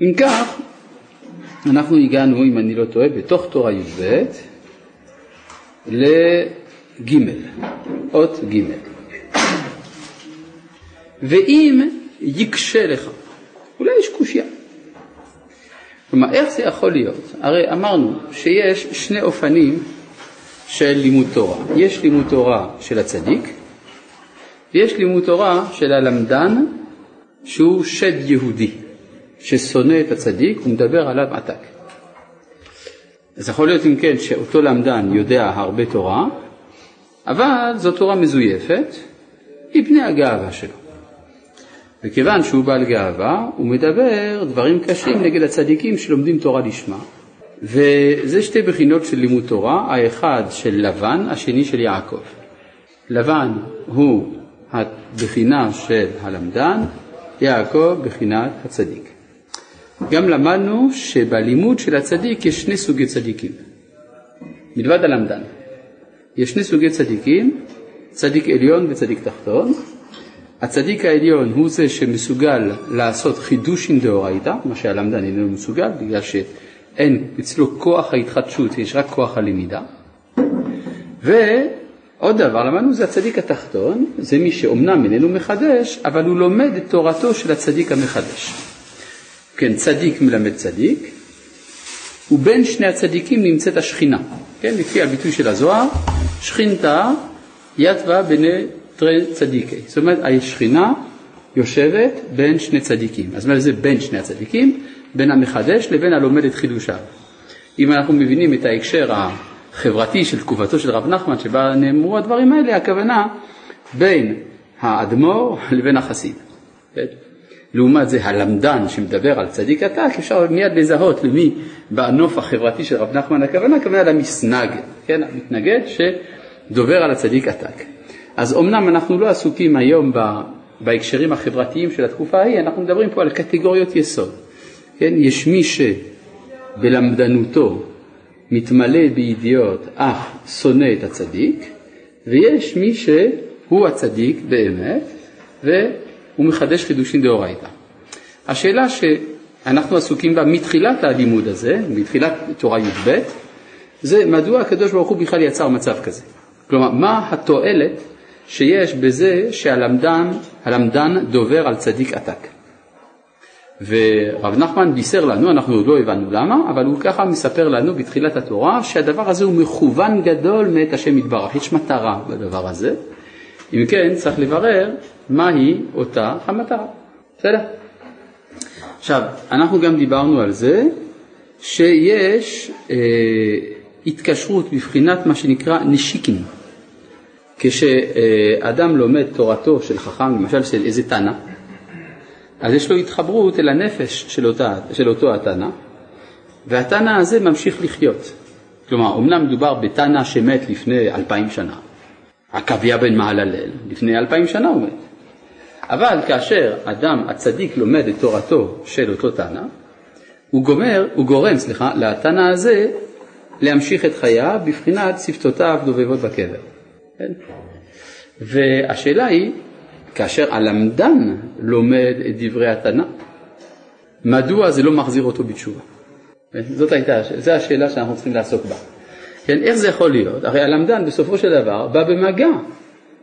אם כך, אנחנו הגענו, אם אני לא טועה, בתוך תורה י"ב לג', אות ג'. ואם יקשה לך, אולי יש קושייה. כלומר, איך זה יכול להיות? הרי אמרנו שיש שני אופנים של לימוד תורה. יש לימוד תורה של הצדיק, ויש לימוד תורה של הלמדן, שהוא שד יהודי, ששונא את הצדיק ומדבר עליו עתק. אז יכול להיות אם כן שאותו למדן יודע הרבה תורה, אבל זו תורה מזויפת מפני הגאווה שלו. וכיוון שהוא בעל גאווה, הוא מדבר דברים קשים נגד הצדיקים שלומדים תורה לשמה. וזה שתי בחינות של לימוד תורה, האחד של לבן, השני של יעקב. לבן הוא הבחינה של הלמדן, יעקב בחינת הצדיק. גם למדנו שבלימוד של הצדיק יש שני סוגי צדיקים, מלבד הלמדן. יש שני סוגי צדיקים, צדיק עליון וצדיק תחתון. הצדיק העליון הוא זה שמסוגל לעשות חידושין דאורייתא, מה שהלמדן איננו מסוגל, בגלל שאין אצלו כוח ההתחדשות, יש רק כוח הלמידה. ועוד דבר למדנו זה הצדיק התחתון, זה מי שאומנם איננו מחדש, אבל הוא לומד את תורתו של הצדיק המחדש. כן, צדיק מלמד צדיק, ובין שני הצדיקים נמצאת השכינה, כן, לפי הביטוי של הזוהר, שכינתה יתווה בני תרי צדיקי. זאת אומרת, השכינה יושבת בין שני צדיקים. אז מה זה בין שני הצדיקים? בין המחדש לבין הלומד את חידושיו. אם אנחנו מבינים את ההקשר החברתי של תקופתו של רב נחמן, שבה נאמרו הדברים האלה, הכוונה בין האדמו"ר לבין החסיד. כן? לעומת זה הלמדן שמדבר על צדיק עתק, אפשר מיד לזהות למי בנוף החברתי של רב נחמן הכוונה, הכוונה למסנג, כן, המתנגד שדובר על הצדיק עתק. אז אמנם אנחנו לא עסוקים היום בהקשרים החברתיים של התקופה ההיא, אנחנו מדברים פה על קטגוריות יסוד. כן, יש מי שבלמדנותו מתמלא בידיעות אך שונא את הצדיק, ויש מי שהוא הצדיק באמת, והוא מחדש חידושין דאורייתא. השאלה שאנחנו עסוקים בה מתחילת הלימוד הזה, מתחילת תורה י"ב, זה מדוע הקדוש ברוך הוא בכלל יצר מצב כזה. כלומר, מה התועלת שיש בזה שהלמדן הלמדן דובר על צדיק עתק. ורב נחמן בישר לנו, אנחנו עוד לא הבנו למה, אבל הוא ככה מספר לנו בתחילת התורה שהדבר הזה הוא מכוון גדול מאת השם יתברך, יש מטרה בדבר הזה. אם כן, צריך לברר מהי אותה המטרה. בסדר? עכשיו, אנחנו גם דיברנו על זה שיש אה, התקשרות בבחינת מה שנקרא נשיקים. כשאדם לומד תורתו של חכם, למשל של איזה תנא, אז יש לו התחברות אל הנפש של, אותה, של אותו התנא, והתנא הזה ממשיך לחיות. כלומר, אמנם מדובר בתנא שמת לפני אלפיים שנה, עקביה בן מעללל, לפני אלפיים שנה הוא מת. אבל כאשר אדם הצדיק לומד את תורתו של אותו תנא, הוא, גומר, הוא גורם, סליחה, לתנא הזה להמשיך את חייו בבחינת שפתותיו דובבות בקבר. כן? והשאלה היא, כאשר הלמדן לומד את דברי התנא, מדוע זה לא מחזיר אותו בתשובה? כן? זאת הייתה, זו השאלה שאנחנו צריכים לעסוק בה. כן, איך זה יכול להיות? הרי הלמדן בסופו של דבר בא במגע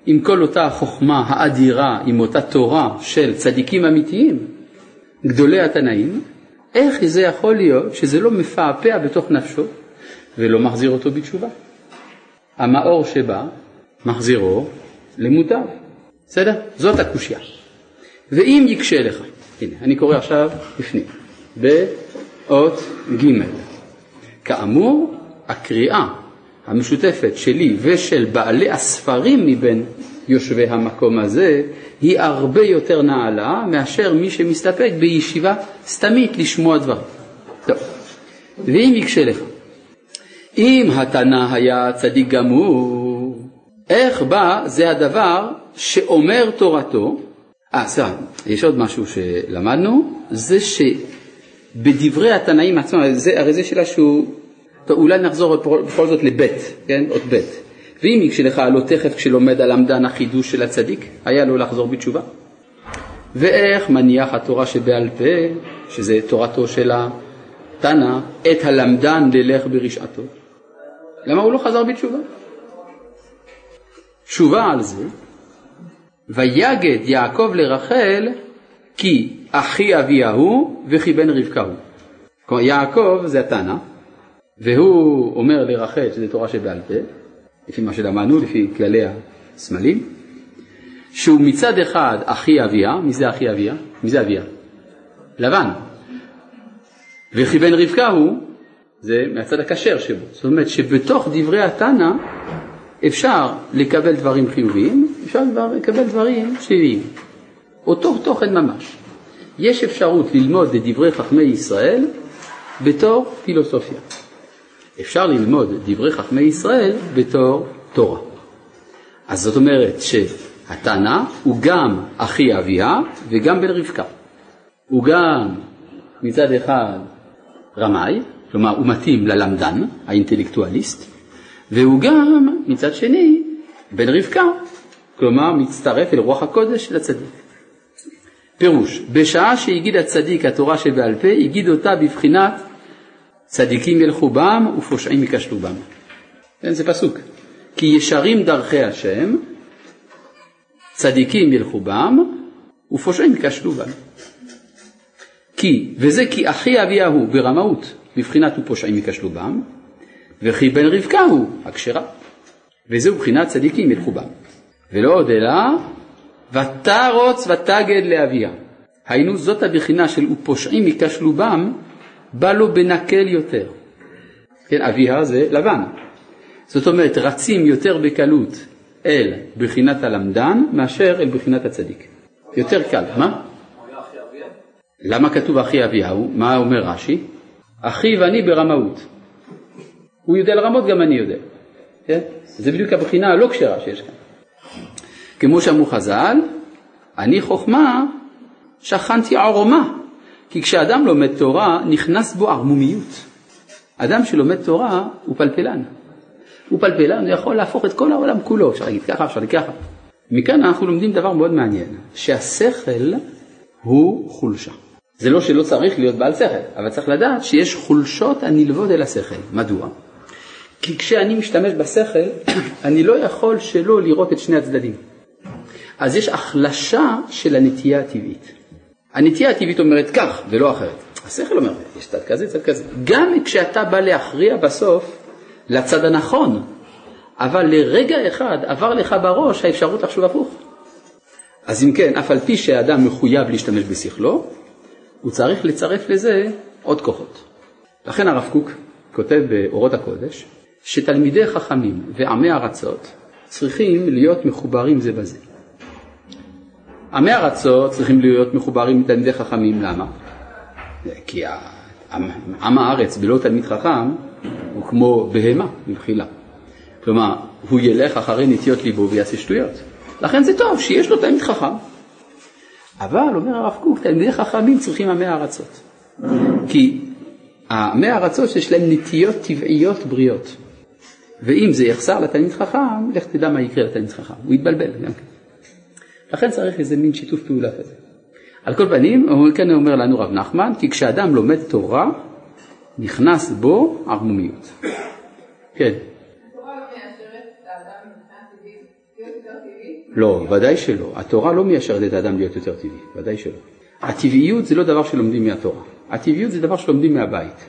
עם כל אותה חוכמה האדירה, עם אותה תורה של צדיקים אמיתיים, גדולי התנאים, איך זה יכול להיות שזה לא מפעפע בתוך נפשו ולא מחזיר אותו בתשובה? המאור שבא מחזירו למוטב. בסדר? זאת הקושייה. ואם יקשה לך, הנה, אני קורא עכשיו בפנים, באות ג' כאמור, הקריאה המשותפת שלי ושל בעלי הספרים מבין יושבי המקום הזה היא הרבה יותר נעלה מאשר מי שמסתפק בישיבה סתמית לשמוע דברים. טוב, ואם יקשה לך, אם התנא היה צדיק גמור איך בא זה הדבר שאומר תורתו, אה, סליחה, יש עוד משהו שלמדנו, זה שבדברי התנאים עצמם, זה, הרי זה שאלה שהוא, טוב, אולי נחזור בכל זאת לבית, כן, עוד בית. ואם יקשה לך לא תכף כשלומד על עמדן החידוש של הצדיק, היה לו לחזור בתשובה. ואיך מניח התורה שבעל פה שזה תורתו של התנא, את הלמדן ללך ברשעתו? למה הוא לא חזר בתשובה? תשובה על זה, ויגד יעקב לרחל כי אחי אביה הוא וכי בן רבקה הוא. יעקב זה התנא, והוא אומר לרחל שזה תורה שבעל פה, לפי מה שלמדנו, לפי כללי הסמלים, שהוא מצד אחד אחי אביה, מי זה אחי אביה? מי זה אביה? לבן. וכי בן רבקה הוא, זה מהצד הכשר שבו. זאת אומרת שבתוך דברי התנא אפשר לקבל דברים חיוביים, אפשר לקבל דברים שליליים. אותו תוכן ממש. יש אפשרות ללמוד את דברי חכמי ישראל בתור פילוסופיה. אפשר ללמוד דברי חכמי ישראל בתור תורה. אז זאת אומרת שהתנא הוא גם אחי אביה וגם בן רבקה. הוא גם מצד אחד רמאי, כלומר הוא מתאים ללמדן, האינטלקטואליסט, והוא גם מצד שני בן רבקה, כלומר מצטרף אל רוח הקודש של הצדיק. פירוש, בשעה שהגיד הצדיק התורה שבעל פה, הגיד אותה בבחינת צדיקים ילכו בם ופושעים ייכשלו בם. כן, זה פסוק. כי ישרים דרכי השם, צדיקים ילכו בם ופושעים ייכשלו בם. כי, וזה כי אחי אביה הוא ברמאות, בבחינת ופושעים ייכשלו בם, וכי בן רבקה הוא הכשרה, וזהו בחינת צדיקים ילכו בם. ולא עוד אלא ותרוץ ותגד לאביה. היינו זאת הבחינה של ופושעים ייכשלו בם, בא לו בנקל יותר. כן, אביה זה לבן. זאת אומרת, רצים יותר בקלות אל בחינת הלמדן מאשר אל בחינת הצדיק. יותר קל, מה? למה כתוב אחי אביהו? מה אומר רש"י? אחי ואני ברמאות. הוא יודע לרמות, גם אני יודע. כן? זה בדיוק הבחינה הלא כשרה שיש כאן. כמו שאמרו חז"ל, אני חוכמה שכנתי ערומה, כי כשאדם לומד תורה נכנס בו ערמומיות. אדם שלומד תורה הוא פלפלן. הוא פלפלן, הוא יכול להפוך את כל העולם כולו, אפשר להגיד ככה, אפשר להגיד ככה. מכאן אנחנו לומדים דבר מאוד מעניין, שהשכל הוא חולשה. זה לא שלא צריך להיות בעל שכל, אבל צריך לדעת שיש חולשות הנלוות אל השכל. מדוע? כי כשאני משתמש בשכל, אני לא יכול שלא לראות את שני הצדדים. אז יש החלשה של הנטייה הטבעית. הנטייה הטבעית אומרת כך ולא אחרת. השכל אומר, יש צד כזה, צד כזה. גם כשאתה בא להכריע בסוף לצד הנכון, אבל לרגע אחד עבר לך בראש האפשרות לחשוב הפוך. אז אם כן, אף על פי שהאדם מחויב להשתמש בשכלו, הוא צריך לצרף לזה עוד כוחות. לכן הרב קוק כותב באורות הקודש, שתלמידי חכמים ועמי ארצות צריכים להיות מחוברים זה בזה. עמי ארצות צריכים להיות מחוברים לתלמידי חכמים, למה? כי עם הארץ בלא תלמיד חכם הוא כמו בהמה מבחילה. כלומר, הוא ילך אחרי נטיות ליבו ויעשה שטויות. לכן זה טוב שיש לו תלמיד חכם. אבל, אומר הרב קוק, תלמידי חכמים צריכים עמי ארצות. כי עמי ארצות שיש להם נטיות טבעיות בריאות. ואם זה יחסר לתלמיד חכם, לך תדע מה יקרה לתלמיד חכם, הוא יתבלבל גם כן. לכן צריך איזה מין שיתוף פעולה כזה. על כל פנים, כן אומר לנו רב נחמן, כי כשאדם לומד תורה, נכנס בו ערמומיות. כן. לא, ודאי שלא. התורה לא מיישרת את האדם להיות יותר טבעי, ודאי שלא. הטבעיות זה לא דבר שלומדים מהתורה. הטבעיות זה דבר שלומדים מהבית.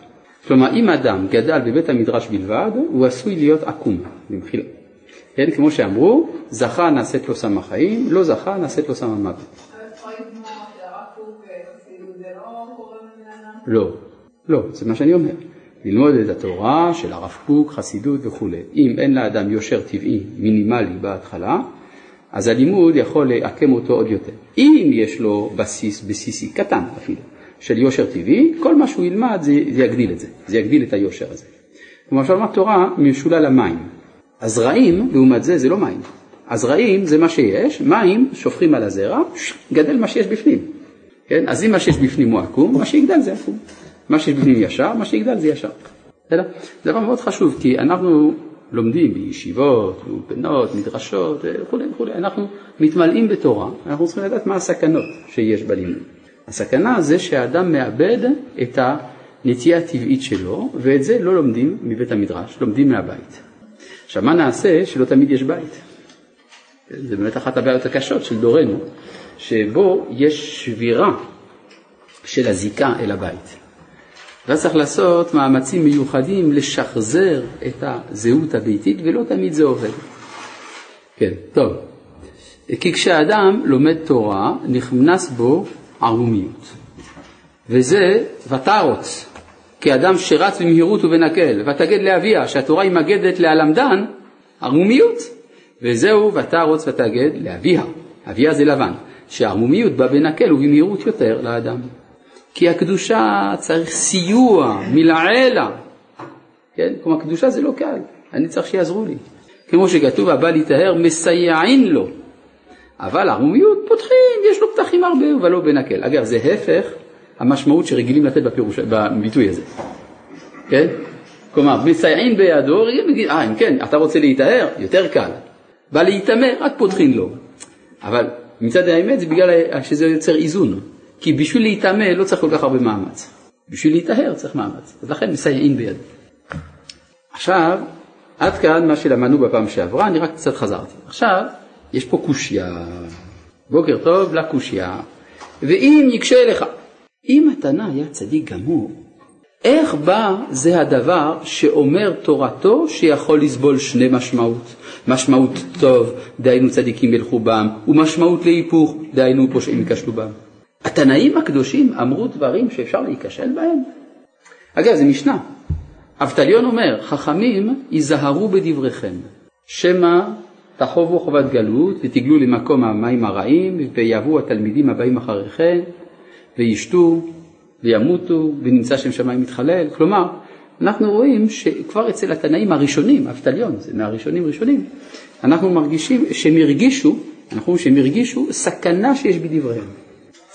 כלומר, אם אדם גדל בבית המדרש בלבד, הוא עשוי להיות עקום, במחילה. כן, כמו שאמרו, זכה נעשית לו סם החיים, לא זכה נעשית לו סם המוות. לא, לא, זה מה שאני אומר. ללמוד את התורה של הרב קוק, חסידות וכולי. אם אין לאדם יושר טבעי מינימלי בהתחלה, אז הלימוד יכול לעקם אותו עוד יותר. אם יש לו בסיס בסיסי, קטן אפילו, של יושר טבעי, כל מה שהוא ילמד זה, זה יגדיל את זה, זה יגדיל את היושר הזה. כלומר, לומר תורה משולל המים. הזרעים, לעומת זה, זה לא מים. הזרעים זה מה שיש, מים שופכים על הזרע, גדל מה שיש בפנים. כן? אז אם מה שיש בפנים הוא עקום, מה שיגדל זה עקום. מה שיש בפנים ישר, מה שיגדל זה ישר. זה דבר מאוד חשוב, כי אנחנו לומדים בישיבות, באולפנות, מדרשות וכולי וכולי, אנחנו מתמלאים בתורה, אנחנו צריכים לדעת מה הסכנות שיש בלימוד. הסכנה זה שהאדם מאבד את הנטייה הטבעית שלו, ואת זה לא לומדים מבית המדרש, לומדים מהבית. עכשיו, מה נעשה שלא תמיד יש בית? זה באמת אחת הבעיות הקשות של דורנו, שבו יש שבירה של הזיקה אל הבית. ואז צריך לעשות מאמצים מיוחדים לשחזר את הזהות הביתית, ולא תמיד זה עובד. כן, טוב. כי כשאדם לומד תורה, נכנס בו ערמומיות. וזה ותרוץ, כאדם שרץ במהירות ובנקל, ותגד לאביה, שהתורה היא מגדת להלמדן, ערמומיות. וזהו ותרוץ ותגד לאביה, אביה זה לבן, שהערמומיות בא בנקל ובמהירות יותר לאדם. כי הקדושה צריך סיוע מלעילה. כן? כלומר, קדושה זה לא קל, אני צריך שיעזרו לי. כמו שכתוב, הבא להיטהר מסייעין לו. אבל ערמומיות פותחים, יש לו פתחים הרבה, אבל לא בנקל. אגב, זה הפך המשמעות שרגילים לתת בפירוש, בביטוי הזה. כן? כלומר, מסייעין בידו, רגילים אה, אם כן, אתה רוצה להיטהר? יותר קל. בא להיטמא, רק פותחים לו. אבל מצד האמת זה בגלל שזה יוצר איזון. כי בשביל להיטמא לא צריך כל כך הרבה מאמץ. בשביל להיטהר צריך מאמץ. אז לכן מסייעין ביד. עכשיו, עד כאן מה שלמדנו בפעם שעברה, אני רק קצת חזרתי. עכשיו, יש פה קושייה. בוקר טוב לקושייה. ואם יקשה לך, אם התנא היה צדיק גמור, איך בא זה הדבר שאומר תורתו שיכול לסבול שני משמעות? משמעות טוב, דהיינו צדיקים ילכו בם, ומשמעות להיפוך, דהיינו פושעים ייכשלו בם. התנאים הקדושים אמרו דברים שאפשר להיכשל בהם? אגב, זה משנה. אבטליון אומר, חכמים היזהרו בדבריכם, שמא תחובו חובת גלות ותגלו למקום המים הרעים ויבואו התלמידים הבאים אחריכם וישתו וימותו ונמצא שם שמיים מתחלל. כלומר, אנחנו רואים שכבר אצל התנאים הראשונים, אבטליון, זה מהראשונים ראשונים, אנחנו מרגישים שהם הרגישו, אנחנו רואים שהם הרגישו סכנה שיש בדבריהם.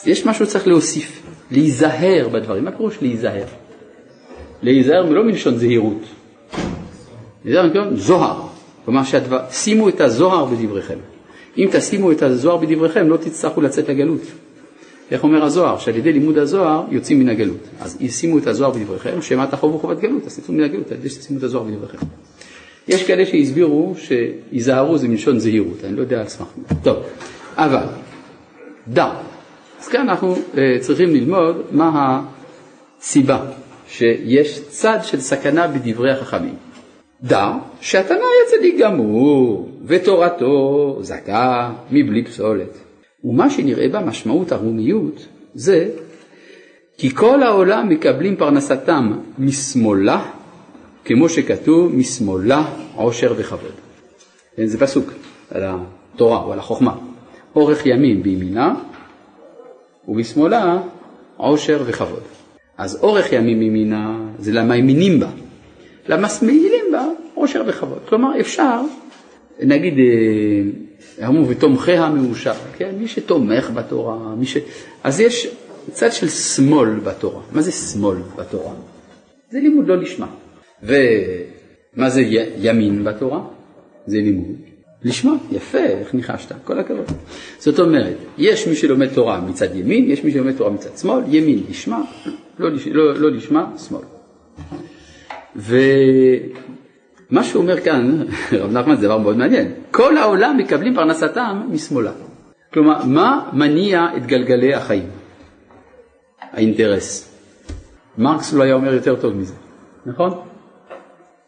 יש משהו שצריך להוסיף, להיזהר בדברים. מה פירוש להיזהר? להיזהר לא מלשון זהירות. להיזהר מלשון זוהר. כלומר, שהדבר, שימו את הזוהר בדבריכם. אם תשימו את הזוהר בדבריכם, לא תצטרכו לצאת לגלות. איך אומר הזוהר? שעל ידי לימוד הזוהר יוצאים מן הגלות. אז שימו את הזוהר בדבריכם, שמא תחובו חובת גלות, אז תצאו מן הגלות על ידי שתשימו את הזוהר בדבריכם. יש כאלה שהסבירו שיזהרו זה מלשון זהירות, אני לא יודע על סמך. טוב, אבל, דע, אז כאן אנחנו uh, צריכים ללמוד מה הסיבה שיש צד של סכנה בדברי החכמים. דע שהתנא היה צדיק גמור ותורתו זכה מבלי פסולת. ומה שנראה בה משמעות הרומיות זה כי כל העולם מקבלים פרנסתם משמאלה, כמו שכתוב משמאלה עושר וכבוד. כן, זה פסוק על התורה או על החוכמה. אורך ימים בימינה ובשמאלה עושר וכבוד. אז אורך ימים מימינה זה למה האמינים בה, למה שמאילים בה עושר וכבוד. כלומר אפשר, נגיד, אה, אמרו ותומכיה מאושר, כן? מי שתומך בתורה, מי ש... אז יש צד של שמאל בתורה. מה זה שמאל בתורה? זה לימוד לא לשמה. ומה זה ימין בתורה? זה לימוד לשמה, יפה, איך ניחשת, כל הכבוד. זאת אומרת, יש מי שלומד תורה מצד ימין, יש מי שלומד תורה מצד שמאל, ימין לשמה, לא, לא, לא לשמה, שמאל. ומה שהוא אומר כאן, רב נחמן זה דבר מאוד מעניין, כל העולם מקבלים פרנסתם משמאלה. כלומר, מה מניע את גלגלי החיים? האינטרס. מרקס לא היה אומר יותר טוב מזה, נכון?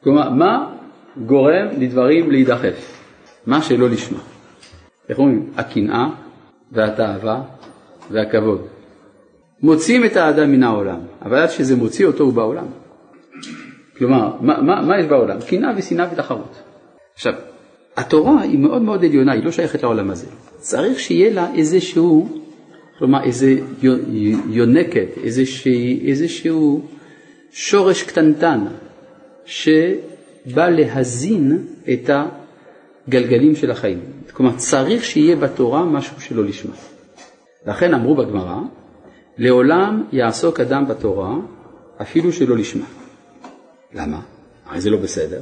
כלומר, מה גורם לדברים להידחף? מה שלא לשמה. איך אומרים? הקנאה והתאווה והכבוד. מוציאים את האדם מן העולם, אבל עד שזה מוציא אותו הוא בעולם. כלומר, מה, מה, מה יש בעולם? קנאה ושנאה ותחרות. עכשיו, התורה היא מאוד מאוד עליונה, היא לא שייכת לעולם הזה. צריך שיהיה לה איזשהו, כלומר איזה יונקת, איזשהו, איזשהו שורש קטנטן שבא להזין את ה... גלגלים של החיים. כלומר, צריך שיהיה בתורה משהו שלא לשמה. לכן אמרו בגמרא, לעולם יעסוק אדם בתורה אפילו שלא לשמה. למה? הרי זה לא בסדר.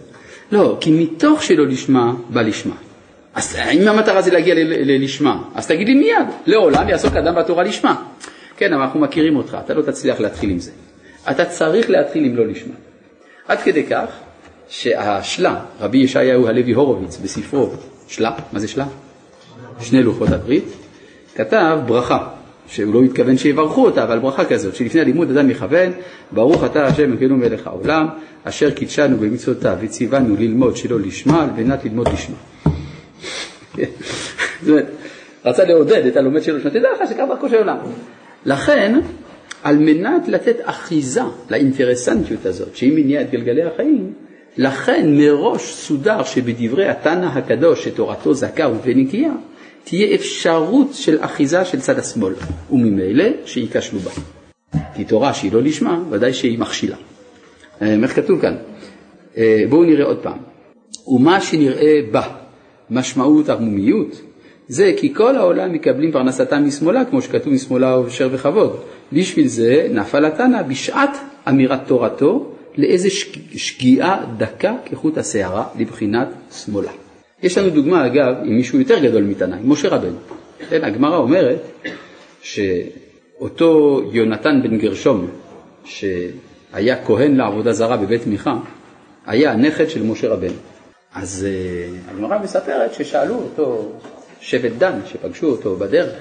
לא, כי מתוך שלא לשמה בא לשמה. אז אם המטרה זה להגיע ללשמה, אז תגיד לי מיד, לעולם יעסוק אדם בתורה לשמה. כן, אבל אנחנו מכירים אותך, אתה לא תצליח להתחיל עם זה. אתה צריך להתחיל עם לא לשמה. עד כדי כך שהשלה, רבי ישעיהו הלוי הורוביץ בספרו שלה, מה זה שלה? שני לוחות הברית, כתב ברכה, שהוא לא התכוון שיברכו אותה, אבל ברכה כזאת, שלפני הלימוד אדם יכוון, ברוך אתה השם אלוקינו מלך העולם, אשר קידשנו במצוותיו וציוונו ללמוד שלא לשמה, על מנת ללמוד לשמה. זאת אומרת, רצה לעודד את הלומד שלו, תדע לך שכך דרכו של עולם. לכן, על מנת לתת אחיזה לאינטרסנטיות הזאת, שהיא מניעה את גלגלי החיים, לכן מראש סודר שבדברי התנא הקדוש שתורתו זכה ובנקייה, תהיה אפשרות של אחיזה של צד השמאל, וממילא שייכשלו בה. כי תורה שהיא לא לשמה, ודאי שהיא מכשילה. אה, איך כתוב כאן? אה, בואו נראה עוד פעם. ומה שנראה בה משמעות ערמומיות, זה כי כל העולם מקבלים פרנסתם משמאלה, כמו שכתוב משמאלה ובשר וכבוד. בשביל זה נפל התנא בשעת אמירת תורתו לאיזה שגיאה דקה כחוט השערה לבחינת שמאלה. יש לנו דוגמה אגב עם מישהו יותר גדול מתנא, עם משה רבנו. כן, הגמרא אומרת שאותו יונתן בן גרשום, שהיה כהן לעבודה זרה בבית מיכה, היה הנכד של משה רבנו. אז uh, הגמרא מספרת ששאלו אותו שבט דן, שפגשו אותו בדרך,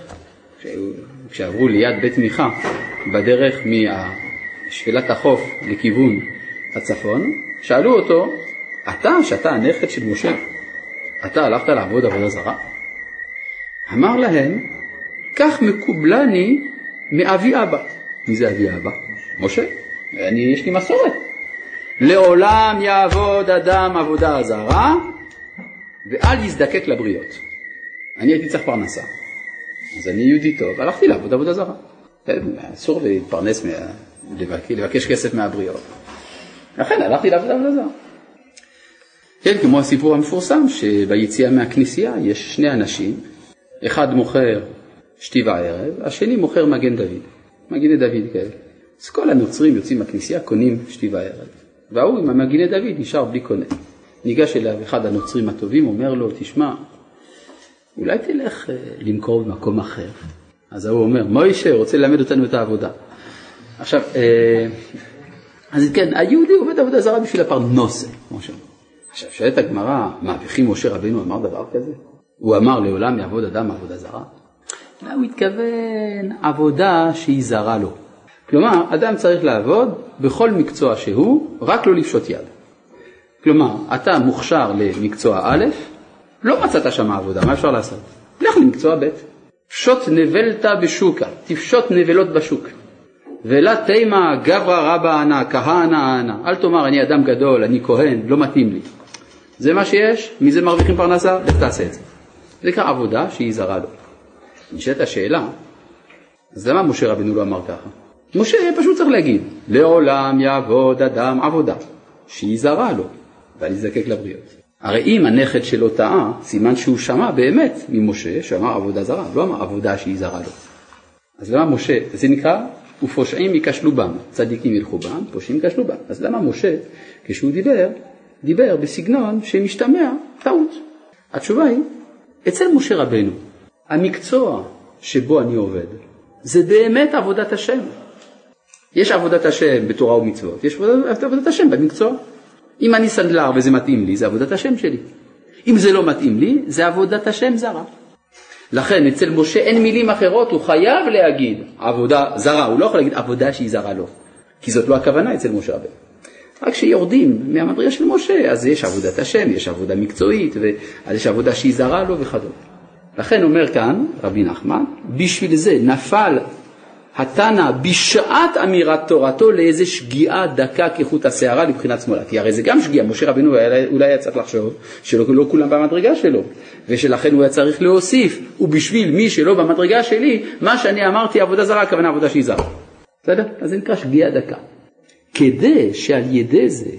כשעברו ליד בית מיכה, בדרך משפלת החוף לכיוון הצפון, שאלו אותו, אתה, שאתה הנכד של משה, אתה הלכת לעבוד עבודה זרה? אמר להם, כך מקובלני מאבי אבא. מי זה אבי אבא? משה. אני, יש לי מסורת. לעולם יעבוד אדם עבודה זרה ואל יזדקק לבריות. אני הייתי צריך פרנסה. אז אני יהודי טוב, הלכתי לעבוד עבודה זרה. כן, אסור להתפרנס, לבקש כסף מהבריות. לכן הלכתי לעבוד עבודה זרה. כן, כמו הסיפור המפורסם שביציאה מהכנסייה יש שני אנשים, אחד מוכר שתי וערב, השני מוכר מגן דוד, מגיני דוד כאלה. אז כל הנוצרים יוצאים מהכנסייה, קונים שתי וערב, וההוא עם המגיני דוד נשאר בלי קונה. ניגש אליו אחד הנוצרים הטובים, אומר לו, תשמע, אולי תלך אה, למכור במקום אחר. אז ההוא אומר, מוישה רוצה ללמד אותנו את העבודה. עכשיו, אה, אז כן, היהודי עובד עבודה זרה בשביל הפרנוסה, כמו שאומרים. עכשיו, שואלת הגמרא, מה, וכי משה רבינו אמר דבר כזה? הוא אמר לעולם יעבוד אדם עבודה זרה? לא, הוא התכוון עבודה שהיא זרה לו. כלומר, אדם צריך לעבוד בכל מקצוע שהוא, רק לא לפשוט יד. כלומר, אתה מוכשר למקצוע א', לא מצאת שם עבודה, מה אפשר לעשות? לך למקצוע ב', פשוט נבלתא בשוקה, תפשוט נבלות בשוק. ולה תימא גברא רבא ענה, כהנא ענה. אל תאמר אני אדם גדול, אני כהן, לא מתאים לי. זה מה שיש, מזה מרוויחים פרנסה, לך תעשה את זה. זה נקרא עבודה שהיא זרה לו. נשאלת השאלה, אז למה משה רבנו לא אמר ככה? משה פשוט צריך להגיד, לעולם יעבוד אדם עבודה, שהיא זרה לו, ואל יזדקק לבריות. הרי אם הנכד שלו טעה, סימן שהוא שמע באמת ממשה, שאמר עבודה זרה, לא אמר עבודה שהיא זרה לו. אז למה משה, זה נקרא, ופושעים ייכשלו בם, צדיקים ילכו בם, פושעים ייכשלו בם. אז למה משה, כשהוא דיבר, דיבר בסגנון שמשתמע טעות. התשובה היא, אצל משה רבנו, המקצוע שבו אני עובד, זה באמת עבודת השם. יש עבודת השם בתורה ומצוות, יש עבודת, עבודת השם במקצוע. אם אני סנדלר וזה מתאים לי, זה עבודת השם שלי. אם זה לא מתאים לי, זה עבודת השם זרה. לכן אצל משה אין מילים אחרות, הוא חייב להגיד עבודה זרה, הוא לא יכול להגיד עבודה שהיא זרה לו, כי זאת לא הכוונה אצל משה רבנו. רק כשיורדים מהמדרגה של משה, אז יש עבודת השם, יש עבודה מקצועית, ואז יש עבודה שהיא זרה לו וכדומה. לכן אומר כאן רבי נחמן, בשביל זה נפל התנא בשעת אמירת תורתו לאיזה שגיאה דקה כחוט השערה לבחינת שמאלה. כי הרי זה גם שגיאה, משה רבינו אולי היה צריך לחשוב שלא לא כולם במדרגה שלו, ושלכן הוא היה צריך להוסיף, ובשביל מי שלא במדרגה שלי, מה שאני אמרתי עבודה זרה, הכוונה עבודה שהיא זרה. בסדר? אז זה נקרא שגיאה דקה. כדי שעל ידי זה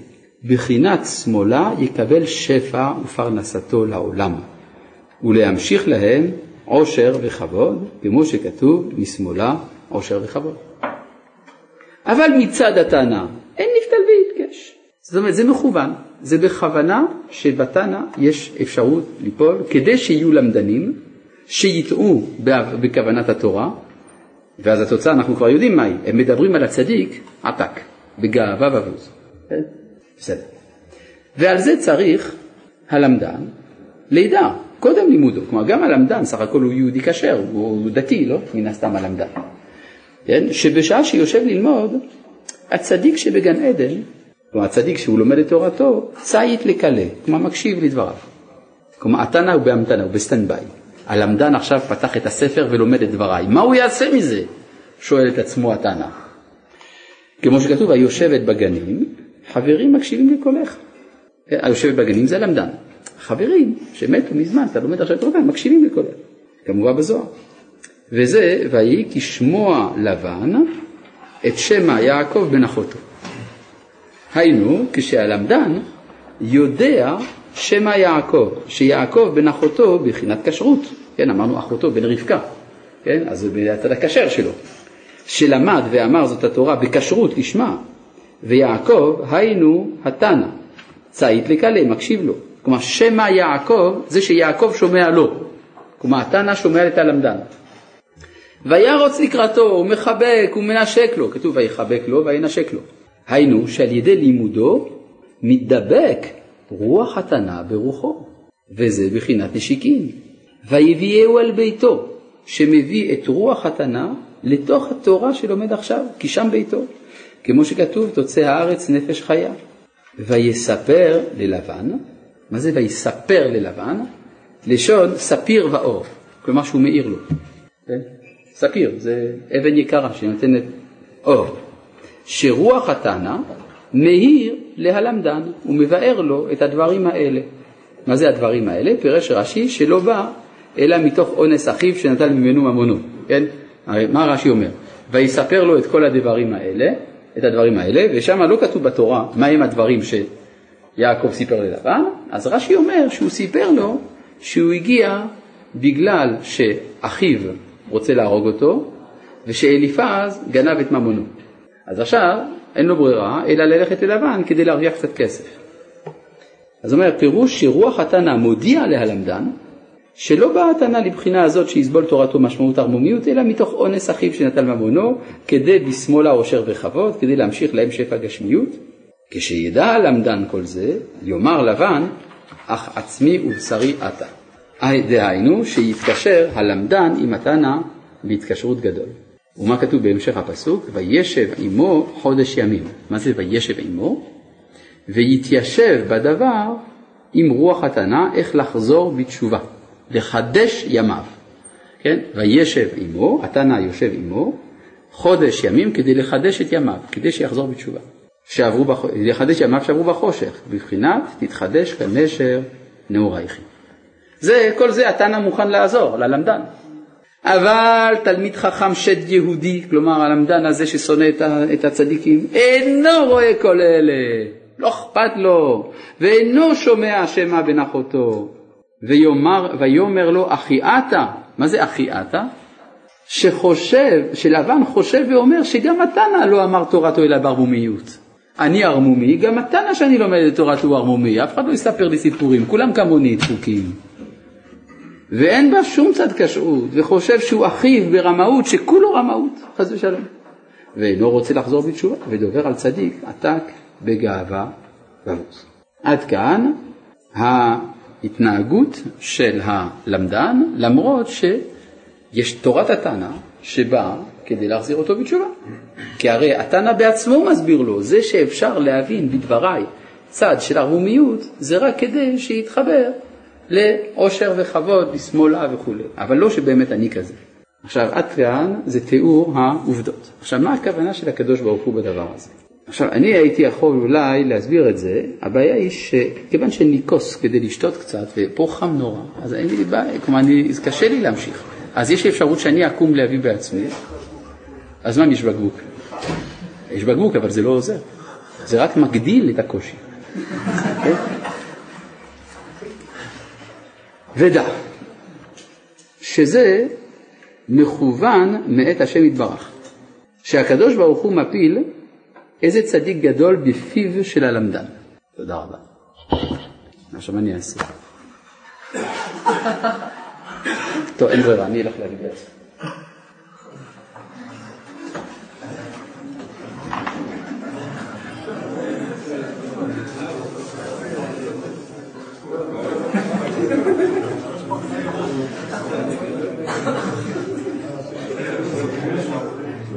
בחינת שמאלה יקבל שפע ופרנסתו לעולם, ולהמשיך להם עושר וכבוד, כמו שכתוב, משמאלה עושר וכבוד. אבל מצד התנא אין נפתל ויתקש. זאת אומרת, זה מכוון, זה בכוונה שבתנא יש אפשרות ליפול, כדי שיהיו למדנים, שיטעו בכוונת התורה, ואז התוצאה אנחנו כבר יודעים מהי, הם מדברים על הצדיק עתק, בגאווה ובוז. בסדר. ועל זה צריך הלמדן לידע, קודם לימודו, כלומר גם הלמדן סך הכל הוא יהודי כשר, הוא דתי, לא? מן הסתם הלמדן. כן? שבשעה שיושב ללמוד, הצדיק שבגן עדן, כלומר הצדיק שהוא לומד את תורתו, צייט לקלה, כלומר מקשיב לדבריו. כלומר התנא הוא בהמתנה, הוא ב standby. הלמדן עכשיו פתח את הספר ולומד את דבריי, מה הוא יעשה מזה? שואל את עצמו התנא. כמו שכתוב, היושבת בגנים, חברים מקשיבים לקולך. היושבת בגנים זה הלמדן. חברים שמתו מזמן, אתה לומד עכשיו תורה, מקשיבים לקולך. כמובן בזוהר. וזה, ויהי כשמוע לבן את שמע יעקב בן אחותו. היינו, כשהלמדן יודע שמא יעקב, שיעקב בן אחותו בבחינת כשרות, כן, אמרנו אחותו בן רבקה, כן, אז זה מהצד הכשר שלו, שלמד ואמר זאת התורה בכשרות לשמה, ויעקב היינו התנא, צעית לקלה, מקשיב לו, כלומר שמא יעקב זה שיעקב שומע לו, כלומר התנא שומע את הלמדן. וירוץ לקראתו, הוא מחבק, הוא מנשק לו, כתוב ויחבק לו וינשק לו. היינו שעל ידי לימודו מתדבק רוח התנא ברוחו, וזה בחינת נשיקין. ויביאהו על ביתו, שמביא את רוח התנא לתוך התורה שלומד עכשיו, כי שם ביתו. כמו שכתוב, תוצא הארץ נפש חיה. ויספר ללבן, מה זה ויספר ללבן? לשון ספיר ואור, כלומר שהוא מאיר לו. כן? ספיר, זה אבן יקרה שנותנת אור. שרוח התנא מאיר להלמדן, הוא מבאר לו את הדברים האלה. מה זה הדברים האלה? פירש רש"י שלא בא אלא מתוך אונס אחיו שנטל ממנו ממונו, כן? הרי מה רש"י אומר? ויספר לו את כל הדברים האלה, את הדברים האלה, ושם לא כתוב בתורה מהם הדברים שיעקב סיפר ללבן, אז רש"י אומר שהוא סיפר לו שהוא הגיע בגלל שאחיו רוצה להרוג אותו, ושאליפז גנב את ממונו. אז עכשיו אין לו ברירה אלא ללכת ללבן כדי להרוויח קצת כסף. אז אומר, פירוש שרוח התנא מודיע להלמדן, שלא באה התנא לבחינה הזאת שיסבול תורתו משמעות ערמומיות, אלא מתוך אונס אחיו שנטל ממונו, כדי בשמאלה עושר וכבוד, כדי להמשיך להם שפע גשמיות. כשידע הלמדן כל זה, יאמר לבן, אך עצמי ובשרי אתה. דהיינו, שיתקשר הלמדן עם התנא בהתקשרות גדול. ומה כתוב בהמשך הפסוק? וישב עמו חודש ימים. מה זה וישב עמו? ויתיישב בדבר עם רוח התנא איך לחזור בתשובה, לחדש ימיו. כן? וישב עמו, התנא יושב עמו, חודש ימים כדי לחדש את ימיו, כדי שיחזור בתשובה. שעברו בח... לחדש ימיו שעברו בחושך, בבחינת תתחדש כנשר נעורייכם. זה, כל זה התנא מוכן לעזור ללמדן. אבל תלמיד חכם שד יהודי, כלומר הלמדן הזה ששונא את הצדיקים, אינו רואה כל אלה, לא אכפת לו, ואינו שומע שמא בן אחותו, ויאמר, ויאמר לו אחי אתה, מה זה אחי אתה? שחושב, שלבן חושב ואומר שגם התנא לא אמר תורתו אלא בערמומיות. אני ערמומי, גם התנא שאני לומד את תורתו הוא ערמומי, אף אחד לא יספר לי סיפורים, כולם כמוני דפוקים. ואין בה שום צד כשרות, וחושב שהוא אחיו ברמאות, שכולו רמאות, חס ושלום. ואינו רוצה לחזור בתשובה, ודובר על צדיק עתק בגאווה ובוז. עד כאן ההתנהגות של הלמדן, למרות שיש תורת התנא שבאה כדי להחזיר אותו בתשובה. כי הרי התנא בעצמו מסביר לו, זה שאפשר להבין בדבריי צד של ערמומיות, זה רק כדי שיתחבר לעושר וכבוד, לשמאלה וכולי, אבל לא שבאמת אני כזה. עכשיו, עד כאן זה תיאור העובדות. עכשיו, מה הכוונה של הקדוש ברוך הוא בדבר הזה? עכשיו, אני הייתי יכול אולי להסביר את זה, הבעיה היא שכיוון שאני כוס כדי לשתות קצת, ופה חם נורא, אז אין לי בעיה, כלומר, אני, קשה לי להמשיך. אז יש אפשרות שאני אקום להביא בעצמי, אז מה אם יש בקבוק? יש בקבוק, אבל זה לא עוזר. זה רק מגדיל את הקושי. ודע שזה מכוון מאת השם יתברך, שהקדוש ברוך הוא מפיל איזה צדיק גדול בפיו של הלמדן. תודה רבה. עכשיו אני אעשה. טוב, אין ברירה, אני אלך להגיד את זה.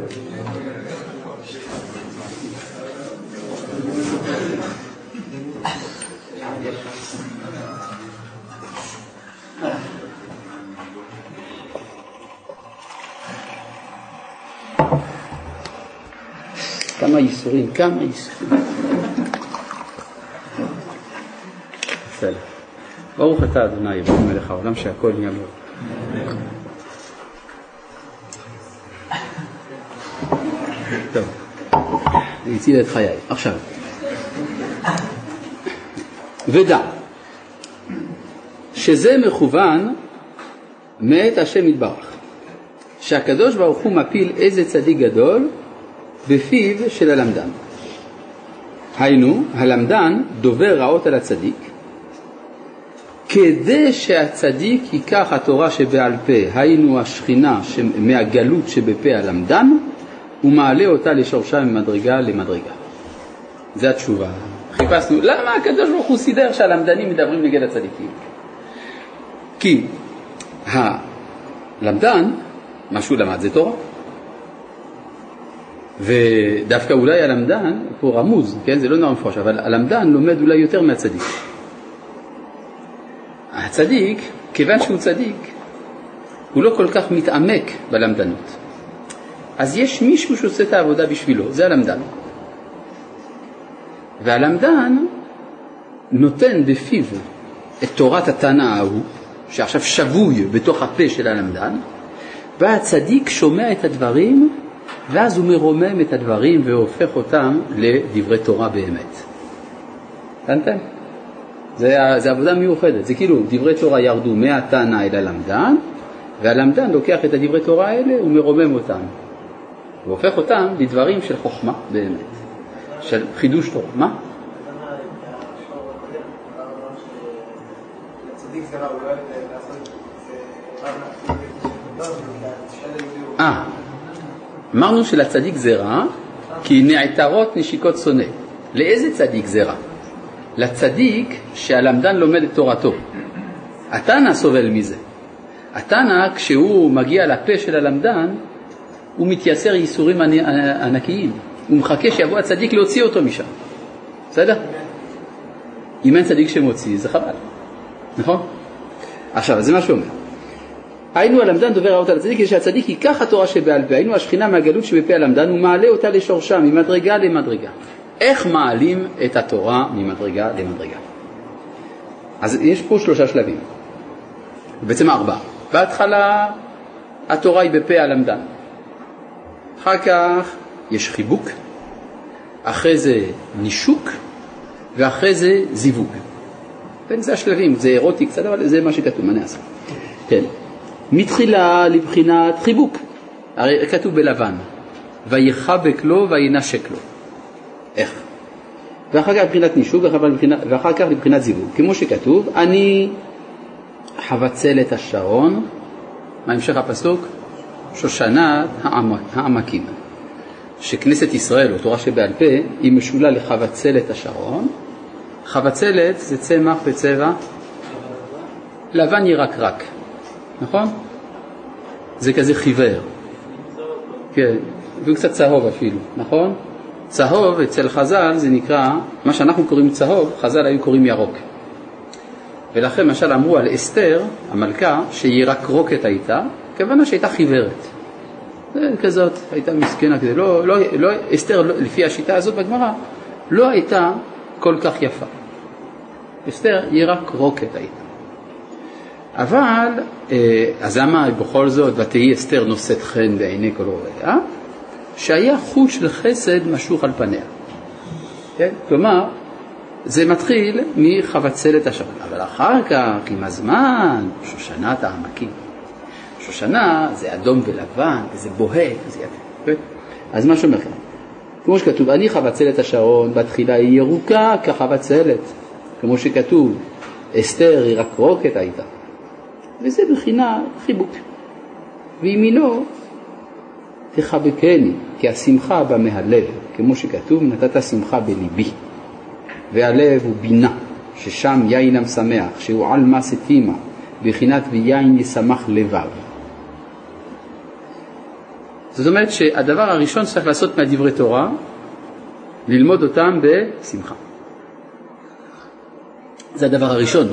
Thank you. כמה ייסורים, כמה ייסורים. ברוך אתה ה' אלוהים מלך העולם שהכל נהיה לו. אני הציל את חיי. עכשיו, ודע שזה מכוון מאת השם יתברך, שהקדוש ברוך הוא מפיל איזה צדיק גדול בפיו של הלמדן. היינו, הלמדן דובר רעות על הצדיק, כדי שהצדיק ייקח התורה שבעל פה, היינו השכינה מהגלות שבפה הלמדן, ומעלה אותה לשורשה ממדרגה למדרגה. זו התשובה. חיפשנו, למה הקדוש ברוך הוא סידר שהלמדנים מדברים נגד הצדיקים? כי הלמדן, מה שהוא למד זה תורה. ודווקא אולי הלמדן, פה רמוז, כן, זה לא נורא מפורש, אבל הלמדן לומד אולי יותר מהצדיק. הצדיק, כיוון שהוא צדיק, הוא לא כל כך מתעמק בלמדנות. אז יש מישהו שעושה את העבודה בשבילו, זה הלמדן. והלמדן נותן בפיו את תורת התנא ההוא, שעכשיו שבוי בתוך הפה של הלמדן, והצדיק שומע את הדברים, ואז הוא מרומם את הדברים והופך אותם לדברי תורה באמת. הבנתם? זה, זה עבודה מיוחדת, זה כאילו דברי תורה ירדו מהתנא אל הלמדן, והלמדן לוקח את הדברי תורה האלה ומרומם אותם, והופך אותם לדברים של חוכמה באמת, של חידוש תורה. מה? אה, אמרנו שלצדיק זה רע, כי נעתרות נשיקות שונא. לאיזה צדיק זה רע? לצדיק שהלמדן לומד את תורתו. התנא סובל מזה. התנא, כשהוא מגיע לפה של הלמדן, הוא מתייסר ייסורים ענקיים. הוא מחכה שיבוא הצדיק להוציא אותו משם. בסדר? אם אין צדיק שמוציא, זה חבל. נכון? עכשיו, זה מה שהוא אומר. היינו הלמדן דובר רעות על הצדיק, שהצדיק ייקח התורה שבעל פה, היינו השכינה מהגלות שבפה הלמדן ומעלה אותה לשורשה ממדרגה למדרגה. איך מעלים את התורה ממדרגה למדרגה? אז יש פה שלושה שלבים, בעצם ארבעה. בהתחלה התורה היא בפה הלמדן, אחר כך יש חיבוק, אחרי זה נישוק ואחרי זה זיווג. כן, זה השלבים, זה אירוטי קצת, אבל זה מה שכתוב, מה נעשה? כן. מתחילה לבחינת חיבוק, הרי כתוב בלבן, ויחבק לו וינשק לו. איך? ואחר כך לבחינת נישוק ואחר כך לבחינת זיווג, כמו שכתוב, אני חבצלת השרון, מה המשך הפסוק? שושנת העמקים. שכנסת ישראל, או תורה שבעל פה, היא משולה לחבצלת השרון. חבצלת זה צמח בצבע לבן ירקרק, נכון? זה כזה חיוור. כן, וקצת צהוב אפילו, נכון? צהוב אצל חז"ל זה נקרא, מה שאנחנו קוראים צהוב, חז"ל היו קוראים ירוק. ולכן למשל אמרו על אסתר, המלכה, שירקרוקת הייתה, כוונה שהייתה חיוורת. כזאת, הייתה מסכנה כזה, לא, לא, לא, אסתר לפי השיטה הזאת בגמרא לא הייתה כל כך יפה. אסתר ירקרוקת הייתה. אבל, אה, אז למה בכל זאת, ותהי אסתר נושאת חן בעיני כל רואיה? שהיה חוט של חסד משוך על פניה. כן? כלומר, זה מתחיל מחבצלת השבת, אבל אחר כך, עם הזמן, שושנת העמקים. שושנה זה אדום ולבן, וזה בוהק, וזה יפה. אז מה שאומר כאן, כמו שכתוב, אני חבצלת השרון, בתחילה היא ירוקה כחבצלת, כמו שכתוב, אסתר היא רק רוקת הייתה. וזה בחינה חיבוק. וימינו תחבקני, כי השמחה בא מהלב, כמו שכתוב, נתת שמחה בליבי. והלב הוא בינה, ששם יין המשמח, שהוא על מה סתימה, בחינת ויין ישמח לבב. זאת אומרת שהדבר הראשון שצריך לעשות מהדברי תורה, ללמוד אותם בשמחה. זה הדבר הראשון.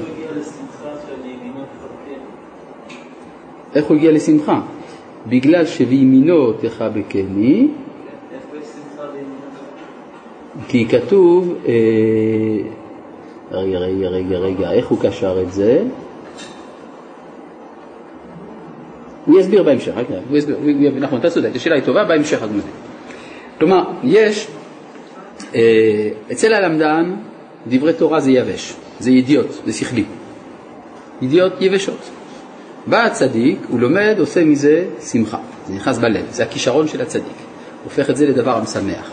איך הוא הגיע לשמחה? בגלל שבימינו תחבקני, כי כתוב, אה, רגע, רגע, רגע, רגע, איך הוא קשר את זה? הוא יסביר בהמשך, רק הוא יסביר, נכון, אתה צודק, השאלה היא טובה, בהמשך הגמרא. כלומר, יש, אה, אצל הלמדן דברי תורה זה יבש, זה ידיעות, זה שכלי. ידיעות יבשות. בא הצדיק, הוא לומד, עושה מזה שמחה, זה נכנס בלב, זה הכישרון של הצדיק, הופך את זה לדבר המשמח.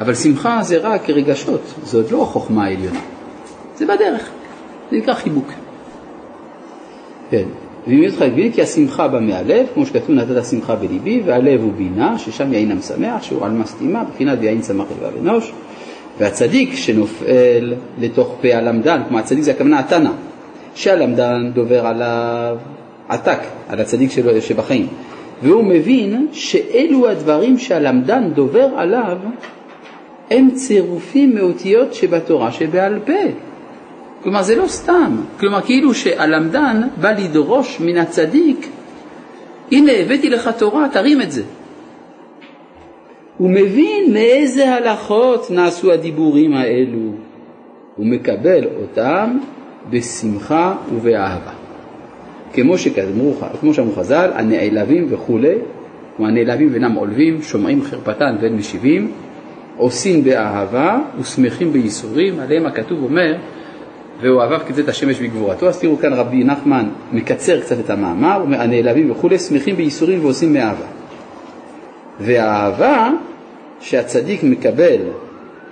אבל שמחה זה רק רגשות, זה עוד לא החוכמה העליונה, זה בדרך, זה נקרא חיבוק. כן, ואם יש לך הגביל כי השמחה בא מהלב, כמו שכתוב נתת שמחה בליבי, והלב הוא בינה, ששם יין המשמח, שהוא על מסתימה, בחינת ויין צמח לבב אנוש, והצדיק שנופל לתוך פה הלמדן, כמו הצדיק זה הכוונה התנא, שהלמדן דובר עליו עתק, על הצדיק שלו שבחיים, והוא מבין שאלו הדברים שהלמדן דובר עליו הם צירופים מאותיות שבתורה שבעל פה. כלומר זה לא סתם, כלומר כאילו שהלמדן בא לדרוש מן הצדיק, הנה הבאתי לך תורה, תרים את זה. הוא מבין מאיזה הלכות נעשו הדיבורים האלו. הוא מקבל אותם בשמחה ובאהבה. כמו, שכמו, כמו שאמרו חז"ל, הנעלבים וכולי, כמו הנעלבים ואינם עולבים, שומעים חרפתן ואין משיבים, עושים באהבה ושמחים בייסורים, עליהם הכתוב אומר, ואוהביו כזה את השמש בגבורתו. אז תראו כאן רבי נחמן מקצר קצת את המאמר, הנעלבים וכולי, שמחים בייסורים ועושים מאהבה. והאהבה שהצדיק מקבל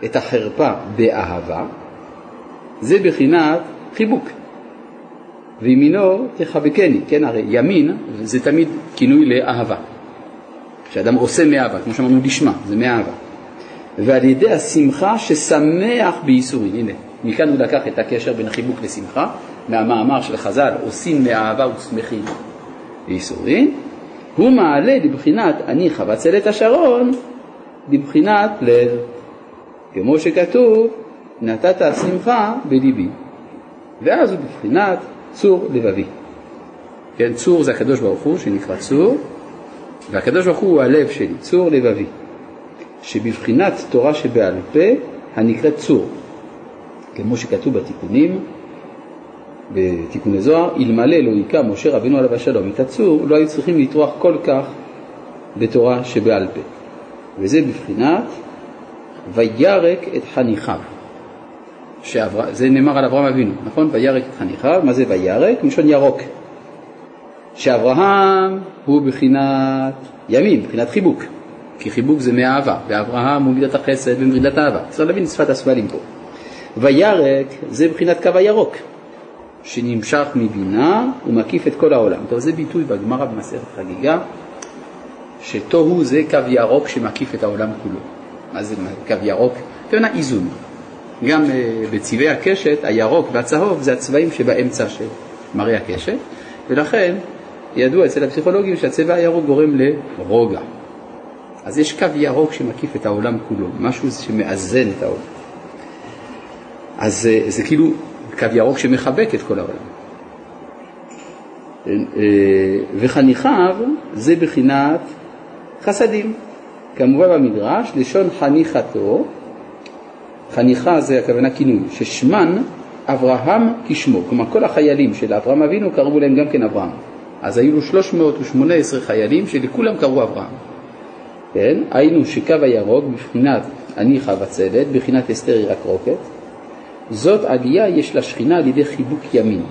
את החרפה באהבה, זה בחינת חיבוק. וימינו תחבקני, כן, הרי ימין זה תמיד כינוי לאהבה. כשאדם עושה מאהבה, כמו שאמרנו לשמה, זה מאהבה. ועל ידי השמחה ששמח בייסורים, הנה, מכאן הוא לקח את הקשר בין חיבוק לשמחה, מהמאמר של חז"ל, עושים מאהבה ושמחים בייסורים, הוא מעלה לבחינת אני חבצלת השרון, לבחינת לב, כמו שכתוב, נתת שמחה בליבי, ואז הוא בבחינת צור לבבי. כן, צור זה הקדוש ברוך הוא שנקרא צור, והקדוש ברוך הוא הלב שלי, צור לבבי, שבבחינת תורה שבעל פה הנקראת צור, כמו שכתוב בתיקונים, בתיקוני זוהר, אלמלא לא היכה משה רבינו עליו השלום את הצור, לא היו צריכים לטרוח כל כך בתורה שבעל פה. וזה בבחינת וירק את חניכיו. שעבר, זה נאמר על אברהם אבינו, נכון? וירק את חניכיו, מה זה וירק? מלשון ירוק. שאברהם הוא בחינת ימין, בחינת חיבוק, כי חיבוק זה מאהבה, ואברהם הוא מידת החסד ומרידת אהבה. צריך להבין את שפת הסמלים פה. וירק זה בחינת קו הירוק, שנמשך מבינה ומקיף את כל העולם. טוב, זה ביטוי בגמרא במסכת חגיגה, שתוהו זה קו ירוק שמקיף את העולם כולו. מה זה קו ירוק? הכוונה איזון. גם uh, בצבעי הקשת, הירוק והצהוב זה הצבעים שבאמצע של מראה הקשת, ולכן ידוע אצל הפסיכולוגים שהצבע הירוק גורם לרוגע. אז יש קו ירוק שמקיף את העולם כולו, משהו שמאזן את העולם. אז זה, זה כאילו קו ירוק שמחבק את כל העולם. אה, וחניכיו זה בחינת חסדים. כמובן במדרש, לשון חניכתו, חניכה זה הכוונה כינוי, ששמן אברהם כשמו, כלומר כל החיילים של אברהם אבינו קראו להם גם כן אברהם. אז היו לו 318 חיילים שלכולם קראו אברהם. כן? היינו שקו הירוק בבחינת אני חבצלת, בבחינת אסתר ירק רוקת, זאת עלייה יש לשכינה על ידי חיבוק ימין.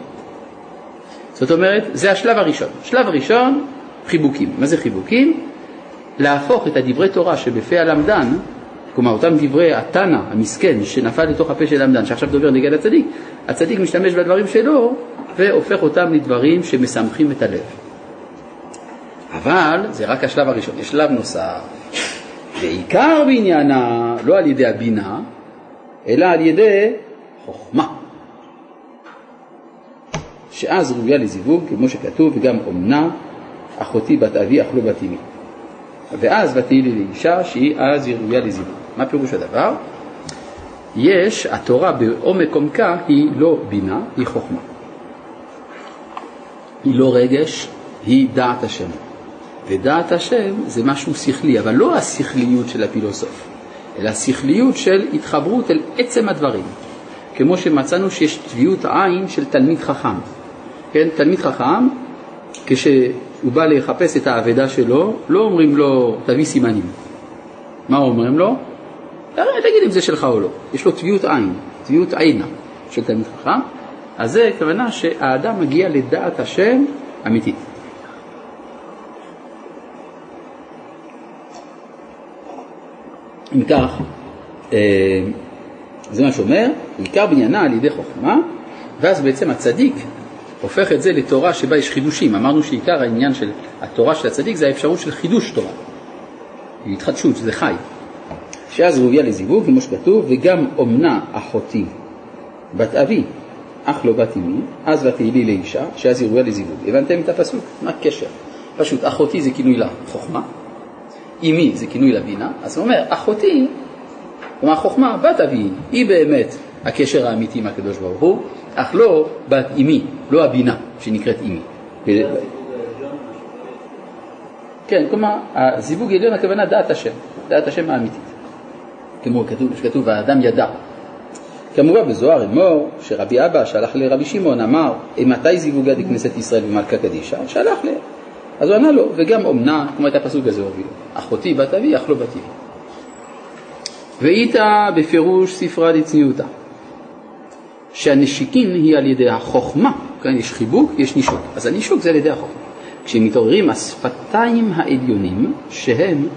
זאת אומרת, זה השלב הראשון. שלב ראשון, חיבוקים. מה זה חיבוקים? להפוך את הדברי תורה שבפה הלמדן, כלומר אותם דברי התנא המסכן שנפל לתוך הפה של הלמדן, שעכשיו דובר נגד הצדיק, הצדיק משתמש בדברים שלו והופך אותם לדברים שמשמחים את הלב. אבל זה רק השלב הראשון, יש שלב נוסף, בעיקר בעניינה, לא על ידי הבינה, אלא על ידי חוכמה. שאז ראויה לזיווג, כמו שכתוב, וגם אומנה, אחותי בת אבי אך לא בת אמי. ואז ותהי לי לאישה שהיא אז ראויה לזיווג. מה פירוש הדבר? יש, התורה בעומק עומקה היא לא בינה, היא חוכמה. היא לא רגש, היא דעת השם. ודעת השם זה משהו שכלי, אבל לא השכליות של הפילוסוף, אלא שכליות של התחברות אל עצם הדברים. כמו שמצאנו שיש טביעות עין של תלמיד חכם. כן, תלמיד חכם, כשהוא בא לחפש את האבדה שלו, לא אומרים לו, תביא סימנים. מה אומרים לו? תגיד אם זה שלך או לא. יש לו טביעות עין, טביעות עינה של תלמיד חכם, אז זה כוונה שהאדם מגיע לדעת השם אמיתית. אם כך, אה, זה מה שאומר, עיקר בניינה על ידי חוכמה, ואז בעצם הצדיק הופך את זה לתורה שבה יש חידושים. אמרנו שעיקר העניין של התורה של הצדיק זה האפשרות של חידוש תורה, התחדשות, זה חי. שאז ראויה לזיווג, כמו שכתוב, וגם אומנה אחותי בת אבי, אך לא בת אמי, אז ותהי לי לאישה, שאז היא ראויה לזיווג. הבנתם את הפסוק? מה הקשר? פשוט, אחותי זה כינוי לחוכמה, אמי זה כינוי לבינה, אז הוא אומר, אחותי, כלומר חוכמה, בת אבי, היא באמת הקשר האמיתי עם הקדוש ברוך הוא, אך לא בת אמי, לא הבינה שנקראת אמי. כן, כלומר, הזיווג עליון הכוונה דעת השם, דעת השם האמיתית. כמו שכתוב, האדם ידע. כמובן בזוהר אמור שרבי אבא שלח לרבי שמעון אמר מתי זיווגה דכנסת ישראל ומלכה קדישה? שלח ל... אז הוא ענה לו וגם אומנה, כמו את הפסוק הזה הוביל, אחותי בת אבי אך לא בת אבי. ואיתה בפירוש ספרה דצניעותה שהנשיקין היא על ידי החוכמה, כאן יש חיבוק, יש נישוק, אז הנישוק זה על ידי החוכמה. כשמתעוררים השפתיים העליונים שהם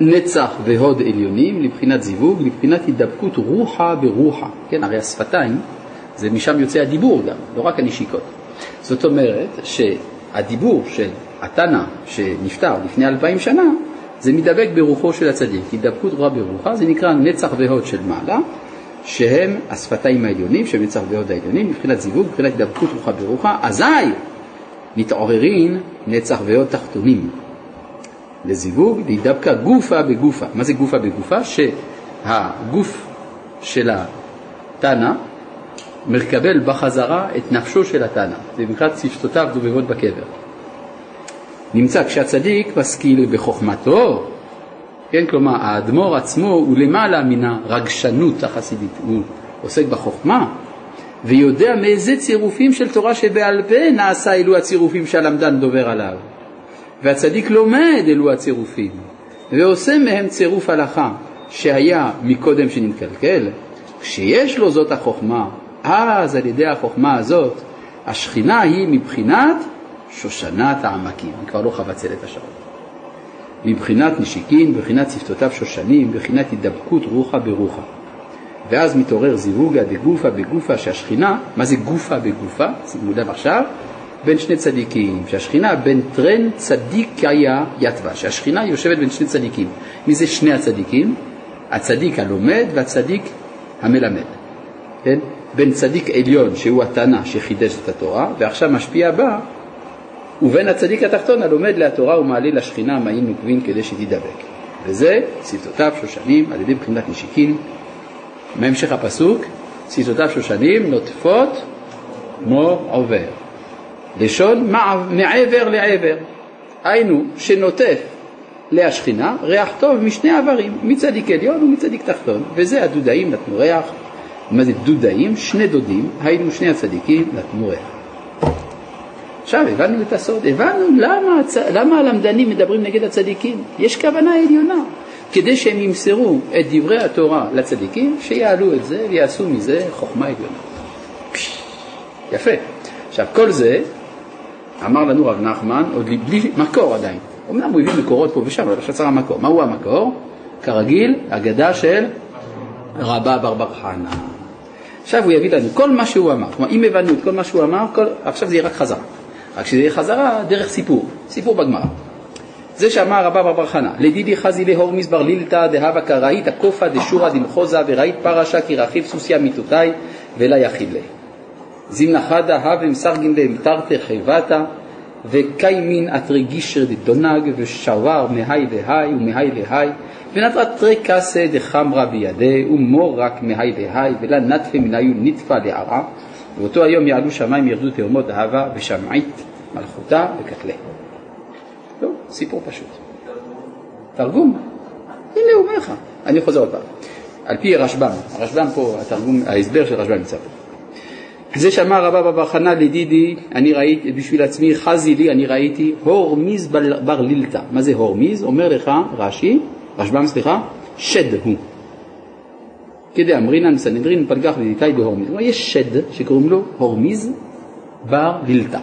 נצח והוד עליונים לבחינת זיווג, לבחינת הידבקות רוחה ברוחה. כן, הרי השפתיים, זה משם יוצא הדיבור גם, לא רק הנשיקות. זאת אומרת שהדיבור של התנא שנפטר לפני אלפיים שנה, זה מדבק ברוחו של הצדיק. הידבקות רוחה ברוחה זה נקרא נצח והוד של מעלה, שהם השפתיים העליונים, שהם נצח והוד העליונים, מבחינת זיווג, מבחינת הידבקות רוחה ברוחה, אזי מתעוררין נצח והוד תחתונים. לזיווג, דווקא גופה בגופה. מה זה גופה בגופה? שהגוף של התנא מקבל בחזרה את נפשו של התנא. זה נקרא צפתותיו דובבות בקבר. נמצא כשהצדיק משכיל בחוכמתו, כן, כלומר האדמו"ר עצמו הוא למעלה מן הרגשנות החסידית, הוא עוסק בחוכמה ויודע מאיזה צירופים של תורה שבעל פה נעשה אלו הצירופים שהלמדן דובר עליו. והצדיק לומד אלו הצירופים ועושה מהם צירוף הלכה שהיה מקודם שנתקלקל, כשיש לו זאת החוכמה, אז על ידי החוכמה הזאת השכינה היא מבחינת שושנת העמקים, היא כבר לא חבצלת השעון. מבחינת נשיקין, מבחינת שפתותיו שושנים, מבחינת הידבקות רוחה ברוחה. ואז מתעורר זיווגה דגופה בגופה שהשכינה, מה זה גופה בגופה? שימו לב עכשיו, בין שני צדיקים, שהשכינה בין טרן צדיקיה יתווה, שהשכינה יושבת בין שני צדיקים. מי זה שני הצדיקים? הצדיק הלומד והצדיק המלמד. כן? בין צדיק עליון שהוא התנא שחידש את התורה, ועכשיו משפיע בה, ובין הצדיק התחתון הלומד להתורה ומעלה לשכינה מעין נוקבין כדי שתדבק. וזה שפתותיו שושנים על ידי בחינת נשיקין. מהמשך הפסוק, שפתותיו שושנים נוטפות כמו עובר. לשון מעבר לעבר, היינו שנוטף להשכינה ריח טוב משני עברים, מצדיק עליון ומצדיק תחתון, וזה הדודאים נתנו ריח, מה זה דודאים? שני דודים, היינו שני הצדיקים נתנו ריח. עכשיו הבנו את הסוד, הבנו למה, הצ... למה הלמדנים מדברים נגד הצדיקים, יש כוונה עליונה, כדי שהם ימסרו את דברי התורה לצדיקים, שיעלו את זה ויעשו מזה חוכמה עליונה. יפה. עכשיו כל זה אמר לנו רב נחמן, עוד בלי מקור עדיין. אמנם הוא הביא מקורות פה ושם, אבל עכשיו צריך המקור. מהו המקור? כרגיל, אגדה של רבה בר בר חנה. עכשיו הוא יביא לנו כל מה שהוא אמר. כלומר, אם הבנו את כל מה שהוא אמר, כל... עכשיו זה יהיה רק חזרה. רק שזה יהיה חזרה דרך סיפור, סיפור בגמרא. זה שאמר רבה בר בר חנה, לדידי חזי להור מזבר לילתא דהבה קראית קופא דשורא דמחוזה וראית פרשה כי רכיב סוסיא מיתותי ולה יחיד ליה. זמנחדה הבם סרגין להם תרתי חיבתה וקיימין אתרי גישר דדונג ושוואר מהי להי ומהי להי ונתרה תרי קסה דחמרה בידי ומור רק מהי להי ולה נטפה מניו נטפה לערה באותו היום יעלו שמיים ירדו תאומות אהבה ושמעית מלכותה וקטלה. לא, סיפור פשוט. תרגום, הנה הוא אומר לך, אני חוזר עוד פעם. על פי רשב"ם, הרשב"ם פה, התרגום, ההסבר של רשב"ם נמצא פה. זה שאמר רבא בר חנא לדידי, אני ראיתי, בשביל עצמי, חזי לי, אני ראיתי, הורמיז בר לילתא. מה זה הורמיז? אומר לך רש"י, רשב"ם סליחה, שד הוא. כדי אמרינן סנהדרין פלגח לדיתאי בהורמיז. כלומר, יש שד שקוראים לו הורמיז בר לילתא.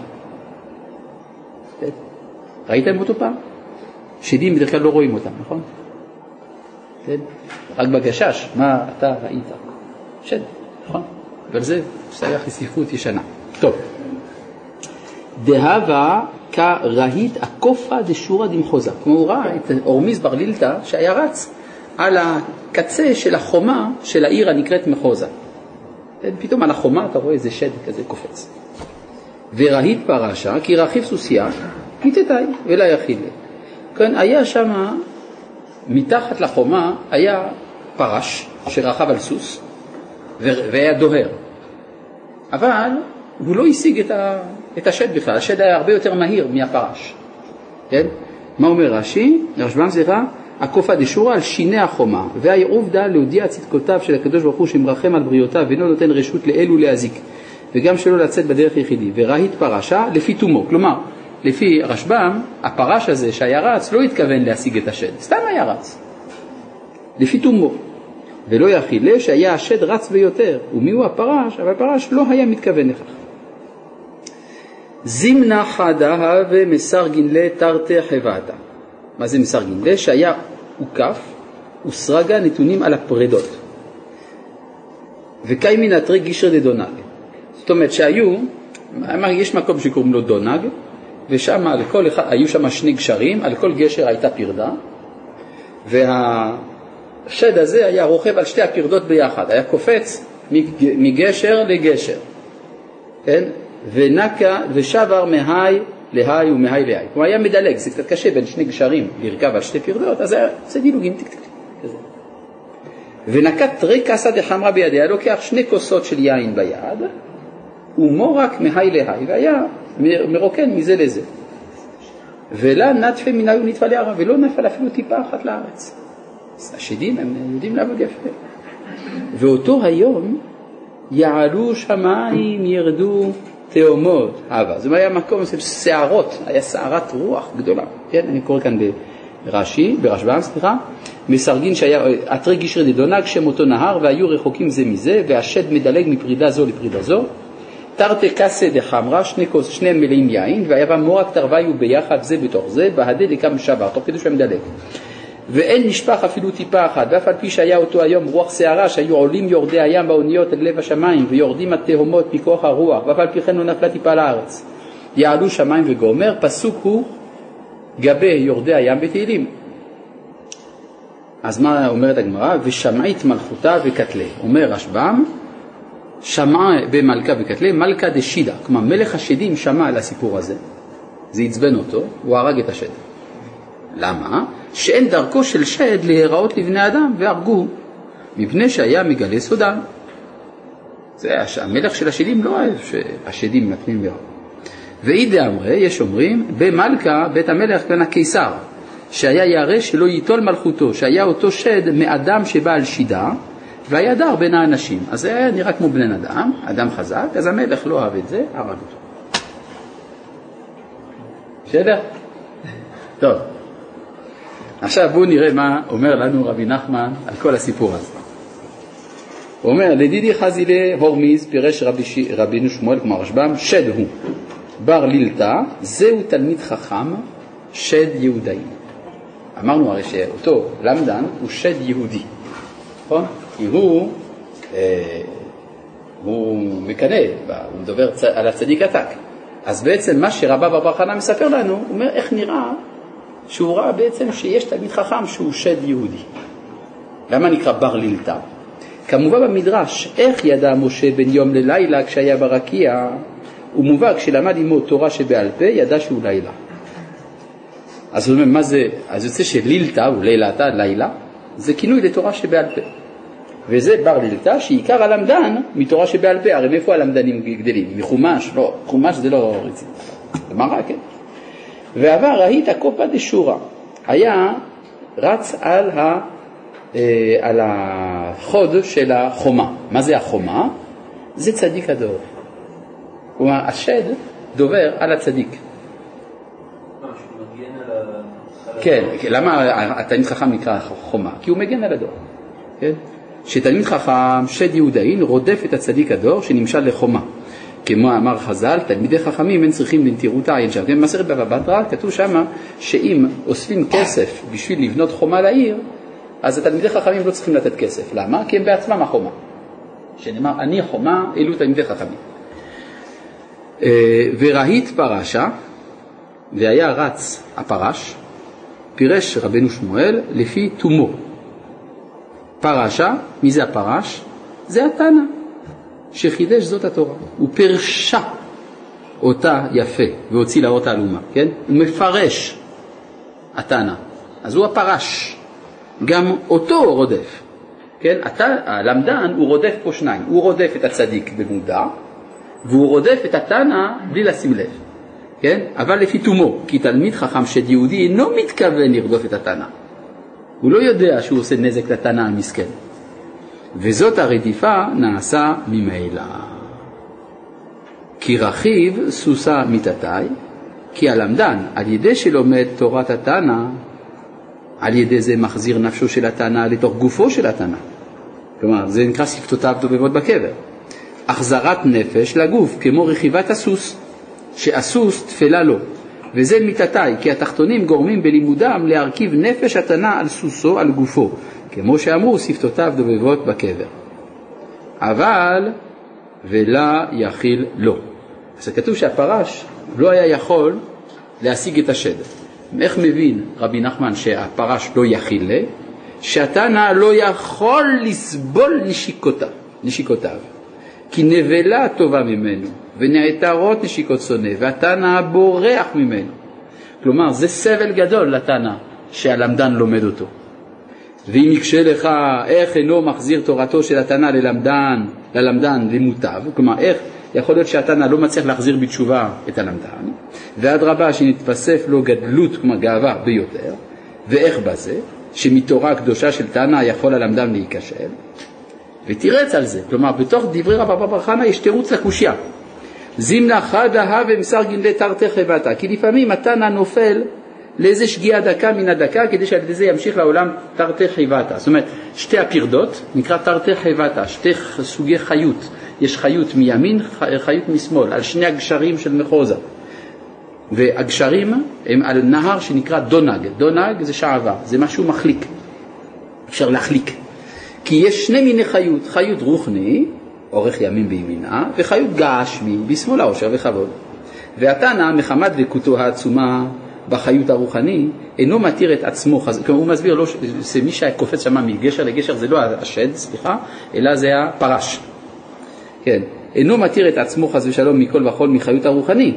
ראיתם אותו פעם? שדים בדרך כלל לא רואים אותם, נכון? כן? רק בגשש, מה אתה ראית? שד, נכון? אבל זה שייך לספרות ישנה. טוב. דהבה כרהיט הכופא דשורא דמחוזה. כמו הוא ראה את אורמיז בר לילתא שהיה רץ על הקצה של החומה של העיר הנקראת מחוזה. פתאום על החומה אתה רואה איזה שד כזה קופץ. ורהיט פרשה כי רכיב סוסיה מיתתאי ולא יחיד. כן, היה שם, מתחת לחומה היה פרש שרכב על סוס והיה דוהר. אבל הוא לא השיג את, ה, את השד בכלל, השד היה הרבה יותר מהיר מהפרש. כן? מה אומר רש"י? רשב"ם סליחה, הכופא דשורא על שיני החומה, והעובדה להודיע צדקותיו של הקדוש ברוך הוא שמרחם על בריאותיו ואינו נותן רשות לאלו להזיק, וגם שלא לצאת בדרך יחידי, ורהיט פרשה לפי תומו. כלומר, לפי רשב"ם, הפרש הזה שהיה רץ לא התכוון להשיג את השד, סתם היה רץ. לפי תומו. ולא יכילה שהיה השד רץ ביותר, ומיהו הפרש? אבל הפרש לא היה מתכוון לכך. זימנה חדה ומסר גנלה תרתי חבעתה. מה זה מסר גנלה? שהיה הוקף וסרגה נתונים על הפרדות. וקאי מן אתרי גישר דדונג. זאת אומרת שהיו, יש מקום שקוראים לו דונג, ושם לכל אחד, היו שם שני גשרים, על כל גשר הייתה פרדה, והשד הזה היה רוכב על שתי הפרדות ביחד, היה קופץ מגשר לגשר, כן? ונקה ושבר מהי להי ומהי להי. כלומר היה מדלג, זה קצת קשה בין שני גשרים לרכב על שתי פרדות, אז עושה דילוגים טיק טיק כזה. ונקט תרי קסא דחמרא בידיה, לוקח שני כוסות של יין ביד, ומורק מהי להי, והיה מרוקן מזה לזה. ולה נטפי מנהיו נטפא לערב, ולא נפל אפילו טיפה אחת לארץ. השדים הם יודעים לעבוד יפה. ואותו היום יעלו שמיים ירדו תאומות הווה. זה היה מקום של שערות, היה שערת רוח גדולה. כן, אני קורא כאן ברש"י, ברשב"ם, סליחה, מסרגין שהיה אתרי גישרי דדונג, שם אותו נהר, והיו רחוקים זה מזה, והשד מדלג מפרידה זו לפרידה זו. תרתי קסא דחמרא, שני, שני מלאים יין, ויבא מורק תרוויו ביחד זה בתוך זה, בהדה דקם שבר, תוך כדי שהוא מדלג. ואין נשפך אפילו טיפה אחת, ואף על פי שהיה אותו היום רוח סערה, שהיו עולים יורדי הים באוניות אל לב השמיים, ויורדים התהומות מכוח הרוח, ואף על פי כן לא נפלה טיפה לארץ. יעלו שמיים וגומר, פסוק הוא גבי יורדי הים בתהילים. אז מה אומרת הגמרא? ושמעית מלכותה וקטלה. אומר רשב"ם, שמע במלכה וקטלה, מלכה דשידה, כלומר מלך השדים שמע על הסיפור הזה, זה עצבן אותו, הוא הרג את השד. למה? שאין דרכו של שד להיראות לבני אדם והרגו, מפני שהיה מגלה סודם. זה המלך של השדים לא אוהב שהשדים נתנים ויראו. ואי דאמרי, יש אומרים, במלכה בית המלך כאן הקיסר, שהיה ירא שלא ייטול מלכותו, שהיה אותו שד מאדם שבא על שידה, והיה דר בין האנשים. אז זה היה נראה כמו בן אדם, אדם חזק, אז המלך לא אהב את זה, הרג אותו. בסדר? טוב. עכשיו בואו נראה מה אומר לנו רבי נחמן על כל הסיפור הזה. הוא אומר, לדידי חזילי הורמיז פירש רבי ש... רבינו שמואל, כמו רשב"ם, שד הוא. בר לילתא, זהו תלמיד חכם, שד יהודאי. אמרנו הרי שאותו למדן הוא שד יהודי, נכון? כי הוא, אה, הוא מקנא, הוא מדבר צ... על הצדיק עתק. אז בעצם מה שרבא בר חנא מספר לנו, הוא אומר איך נראה שהוא ראה בעצם שיש תלמיד חכם שהוא שד יהודי. למה נקרא בר לילתא? כמובן במדרש, איך ידע משה בין יום ללילה כשהיה ברקיע, הוא מובא כשלמד עמו תורה שבעל פה, ידע שהוא לילה. אז הוא אומר, מה זה, אז יוצא שלילתא, הוא לילתא, לילה, זה כינוי לתורה שבעל פה. וזה בר לילתא שעיקר הלמדן מתורה שבעל פה, הרי מאיפה הלמדנים גדלים? מחומש? לא, חומש זה לא רציני. גמרא, כן. ועבר ראית קופא דשורא, היה רץ על אה, על החוד של החומה. מה זה החומה? זה צדיק הדור. כלומר, השד דובר על הצדיק. כן, למה התלמיד חכם נקרא חומה? כי הוא מגן על הדור. כן? שתלמיד חכם, שד יהודאין, רודף את הצדיק הדור שנמשל לחומה. כמו אמר חז"ל, תלמידי חכמים אין צריכים לנטירות העין שם. במסכת בבא בתרא כתוב שם שאם אוספים כסף בשביל לבנות חומה לעיר, אז התלמידי חכמים לא צריכים לתת כסף. למה? כי הם בעצמם החומה. שנאמר, אני חומה, אלו תלמידי חכמים. אה, ורהיט פרשה, והיה רץ הפרש, פירש רבנו שמואל לפי תומו. פרשה, מי זה הפרש? זה התנא, שחידש זאת התורה. הוא פרשה אותה יפה והוציא לאור תעלומה, כן? הוא מפרש התנא, אז הוא הפרש. גם אותו הוא רודף. כן? אתה, הלמדן הוא רודף פה שניים, הוא רודף את הצדיק במודע והוא רודף את התנא בלי לשים לב, כן? אבל לפי תומו, כי תלמיד חכם שד יהודי אינו מתכוון לרדוף את התנא. הוא לא יודע שהוא עושה נזק לתנא המסכן. וזאת הרדיפה נעשה ממילא. כי רכיב סוסה מיתתי, כי הלמדן, על ידי שלומד תורת התנא, על ידי זה מחזיר נפשו של התנא לתוך גופו של התנא. כלומר, זה נקרא שפתותיו דובבות בקבר. החזרת נפש לגוף, כמו רכיבת הסוס, שהסוס תפלה לו, וזה מיתתי, כי התחתונים גורמים בלימודם להרכיב נפש התנא על סוסו, על גופו, כמו שאמרו שפתותיו דובבות בקבר. אבל ולה יכיל לו. אז כתוב שהפרש לא היה יכול להשיג את השד. איך מבין רבי נחמן שהפרש לא יכיל לה? שהתנא לא יכול לסבול נשיקותיו, נשיקותיו. כי נבלה טובה ממנו, ונעתרות נשיקות שונא, והתנא בורח ממנו. כלומר, זה סבל גדול לתנא שהלמדן לומד אותו. ואם יקשה לך איך אינו מחזיר תורתו של התנא ללמדן, ללמדן למוטב, כלומר איך יכול להיות שהתנא לא מצליח להחזיר בתשובה את הלמדן, ואדרבה שנתווסף לו גדלות, כלומר גאווה ביותר, ואיך בזה? שמתורה הקדושה של תנא יכול הלמדן להיכשל, ותירץ על זה. כלומר, בתוך דברי רבא בר חנא יש תירוץ לקושייה. זימנה חדה הווה מסר גנדי תרתי חבטה, כי לפעמים התנא נופל לאיזה שגיאה דקה מן הדקה, כדי שעל ידי זה ימשיך לעולם תרתי חיבתא. זאת אומרת, שתי הפרדות נקרא תרתי חיבתא, שתי סוגי חיות. יש חיות מימין, חיות משמאל, על שני הגשרים של מחוזה. והגשרים הם על נהר שנקרא דונג. דונג זה שעווה, זה משהו מחליק. אפשר להחליק. כי יש שני מיני חיות, חיות רוחני, אורך ימים בימינה, וחיות גשמי, בשמאלה עושר וכבוד. והתנא, מחמת דקותו העצומה בחיות הרוחני, אינו מתיר את עצמו, כלומר הוא מסביר לא, זה מי שקופץ שם מגשר לגשר זה לא השד, סליחה, אלא זה הפרש. כן, אינו מתיר את עצמו חס ושלום מכל וכול מחיות הרוחני.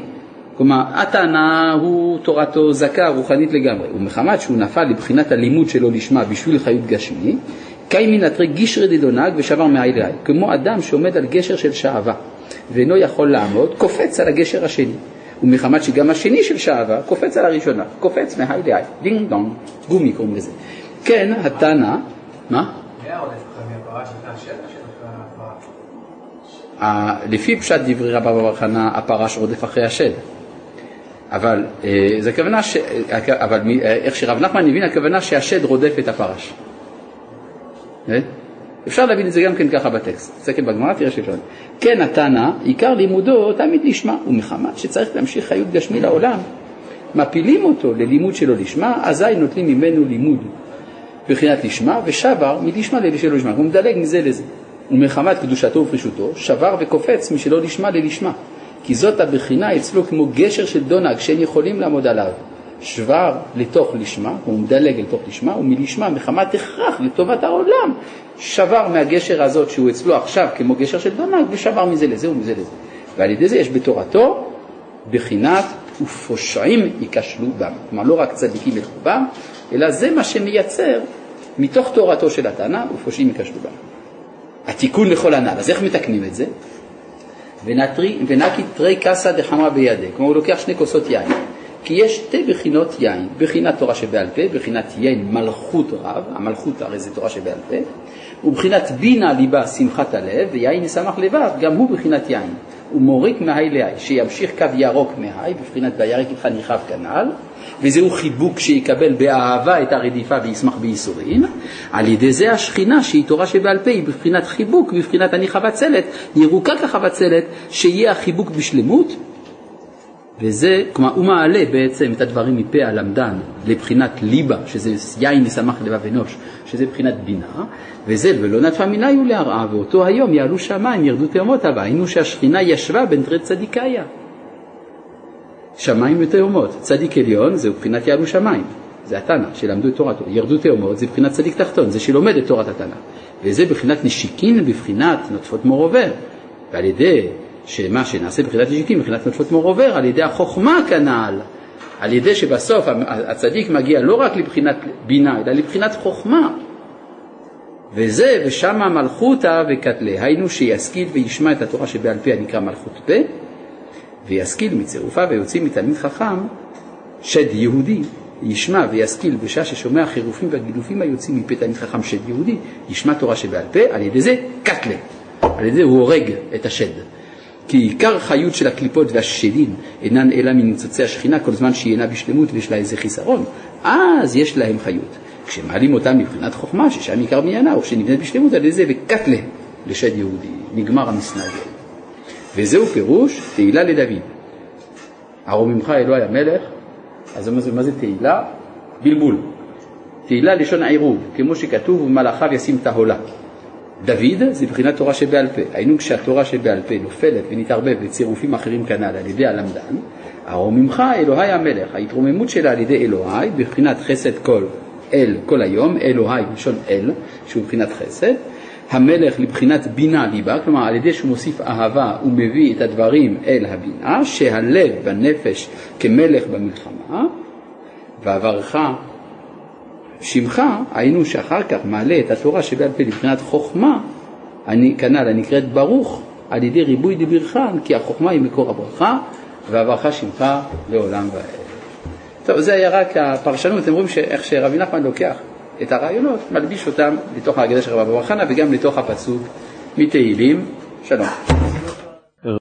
כלומר, הטענה הוא תורתו זכה רוחנית לגמרי, ומחמת שהוא נפל לבחינת הלימוד שלו לשמה בשביל חיות גשמי, קאי מנטרי גישרי דדונג ושבר מעיל לעיל, כמו אדם שעומד על גשר של שעווה ואינו יכול לעמוד, קופץ על הגשר השני. ומחמת שגם השני של שעווה קופץ על הראשונה, קופץ מהי לעי, דינג דונג, גומי קוראים לזה. כן, התנא, מה? לפי פשט דברי רבא בר חנא, הפרש רודף אחרי השד. אבל אה, זה הכוונה, ש... אבל אה, איך שרב נחמן הבין, הכוונה שהשד רודף את הפרש. אפשר להבין את זה גם כן ככה בטקסט. תסתכל בגמרא, תראה שאפשר. כן, התנא, עיקר לימודו תמיד נשמע, ומחמת שצריך להמשיך חיות גשמי לעולם, מפילים אותו ללימוד שלו לשמה, אזי נוטלים ממנו לימוד בבחינת לשמה, ושבר מלשמה ללשלו לשמה. הוא מדלג מזה לזה. ומחמת קדושתו ופרישותו, שבר וקופץ משלא לשמה ללשמה. כי זאת הבחינה אצלו כמו גשר של דונג שאין יכולים לעמוד עליו. שבר לתוך לשמה, הוא מדלג לתוך לשמה, ומלשמה מחמת הכרח לטובת העולם, שבר מהגשר הזאת שהוא אצלו עכשיו כמו גשר של דונג, ושבר מזה לזה ומזה לזה. ועל ידי זה יש בתורתו בחינת ופושעים ייכשלו בם. כלומר, לא רק צדיקים ילכו בם, אלא זה מה שמייצר מתוך תורתו של התנא, ופושעים ייכשלו בם. התיקון לכל הנ"ל, אז איך מתקנים את זה? ונקי תרי קסא דחמרה בידי, כלומר הוא לוקח שני כוסות יין, כי יש שתי בחינות יין, בחינת תורה שבעל פה, בחינת יין מלכות רב, המלכות הרי זה תורה שבעל פה, ובחינת בינה ליבה שמחת הלב, ויין ישמח לבב, גם הוא בחינת יין. ומוריק מהי להי, שימשיך קו ירוק מהי, בבחינת וירק איתך ניחב כנ"ל, וזהו חיבוק שיקבל באהבה את הרדיפה וישמח בייסורין, על ידי זה השכינה שהיא תורה שבעל פה היא בבחינת חיבוק, בבחינת אני חבצלת, ירוקה כחבצלת, שיהיה החיבוק בשלמות, וזה, כלומר הוא מעלה בעצם את הדברים מפה הלמדן לבחינת ליבה, שזה יין משמח לבב אנוש, שזה בחינת בינה, וזה ולא נטפה מיני ולהרעה, ואותו היום יעלו שמיים, ירדו תאומות הבא, היינו שהשכינה ישבה בין תרי צדיקיה. שמיים ותאומות, צדיק עליון זהו בחינת יעלו שמיים, זה התנא שלמדו את תורתו, ירדו תאומות זה בחינת צדיק תחתון, זה שלומד את תורת התנא, וזה בחינת נשיקין בבחינת נוטפות מור עובר, ועל ידי שמה שנעשה בחינת נשיקים, בחינת נוטפות מור עובר, על ידי החוכמה כנ"ל, על ידי שבסוף הצדיק מגיע לא רק לבחינת בינה, אלא לבחינת חוכמה. וזה, ושמה מלכותא וקטלה, היינו שישכיל וישמע את התורה שבעל פה הנקרא מלכות פה, וישכיל מצירופיו ויוצאים מתלמיד חכם, שד יהודי, ישמע וישכיל בשעה ששומע חירופים והגידופים היוצאים מפה תלמיד חכם שד יהודי, ישמע תורה שבעל פה, על ידי זה קטלה, על ידי זה הוא הורג את השד. כי עיקר חיות של הקליפות והשדים אינן אלא מניצוצי השכינה כל זמן שהיא אינה בשלמות ויש לה איזה חיסרון, אז יש להם חיות. כשמעלים אותם מבחינת חוכמה, ששם עיקר מעיינה, או שנבנית בשלמות על ידי זה, וקטלה לשד יהודי, נגמר המסנגר. וזהו פירוש תהילה לדוד. ארוממך אלוהי המלך, אז מה זה תהילה? בלבול. תהילה לשון עירוב, כמו שכתוב ומלאכיו ישים תהולה. דוד זה מבחינת תורה שבעל פה. היינו כשהתורה שבעל פה נופלת ונתערבב בצירופים אחרים כנ"ל על ידי הלמדן, ארוממך אלוהי המלך, ההתרוממות שלה על ידי אלוהי, בבחינת חסד כל אל כל היום, אלוהי מלשון אל, שהוא מבחינת חסד, המלך לבחינת בינה ליבה, כלומר על ידי שהוא מוסיף אהבה הוא מביא את הדברים אל הבינה, שהלב בנפש כמלך במלחמה, ועברך שמך, היינו שאחר כך מעלה את התורה שבעל פה לבחינת חוכמה, אני, כנ"ל הנקראת ברוך, על ידי ריבוי דברכן, כי החוכמה היא מקור הברכה, ועברך שמך לעולם ועד. טוב, זה היה רק הפרשנות, אתם רואים איך שרבי נחמן לוקח את הרעיונות, מלביש אותם לתוך ההגדה של רבי אבר חנה וגם לתוך הפסוק מתהילים. שלום.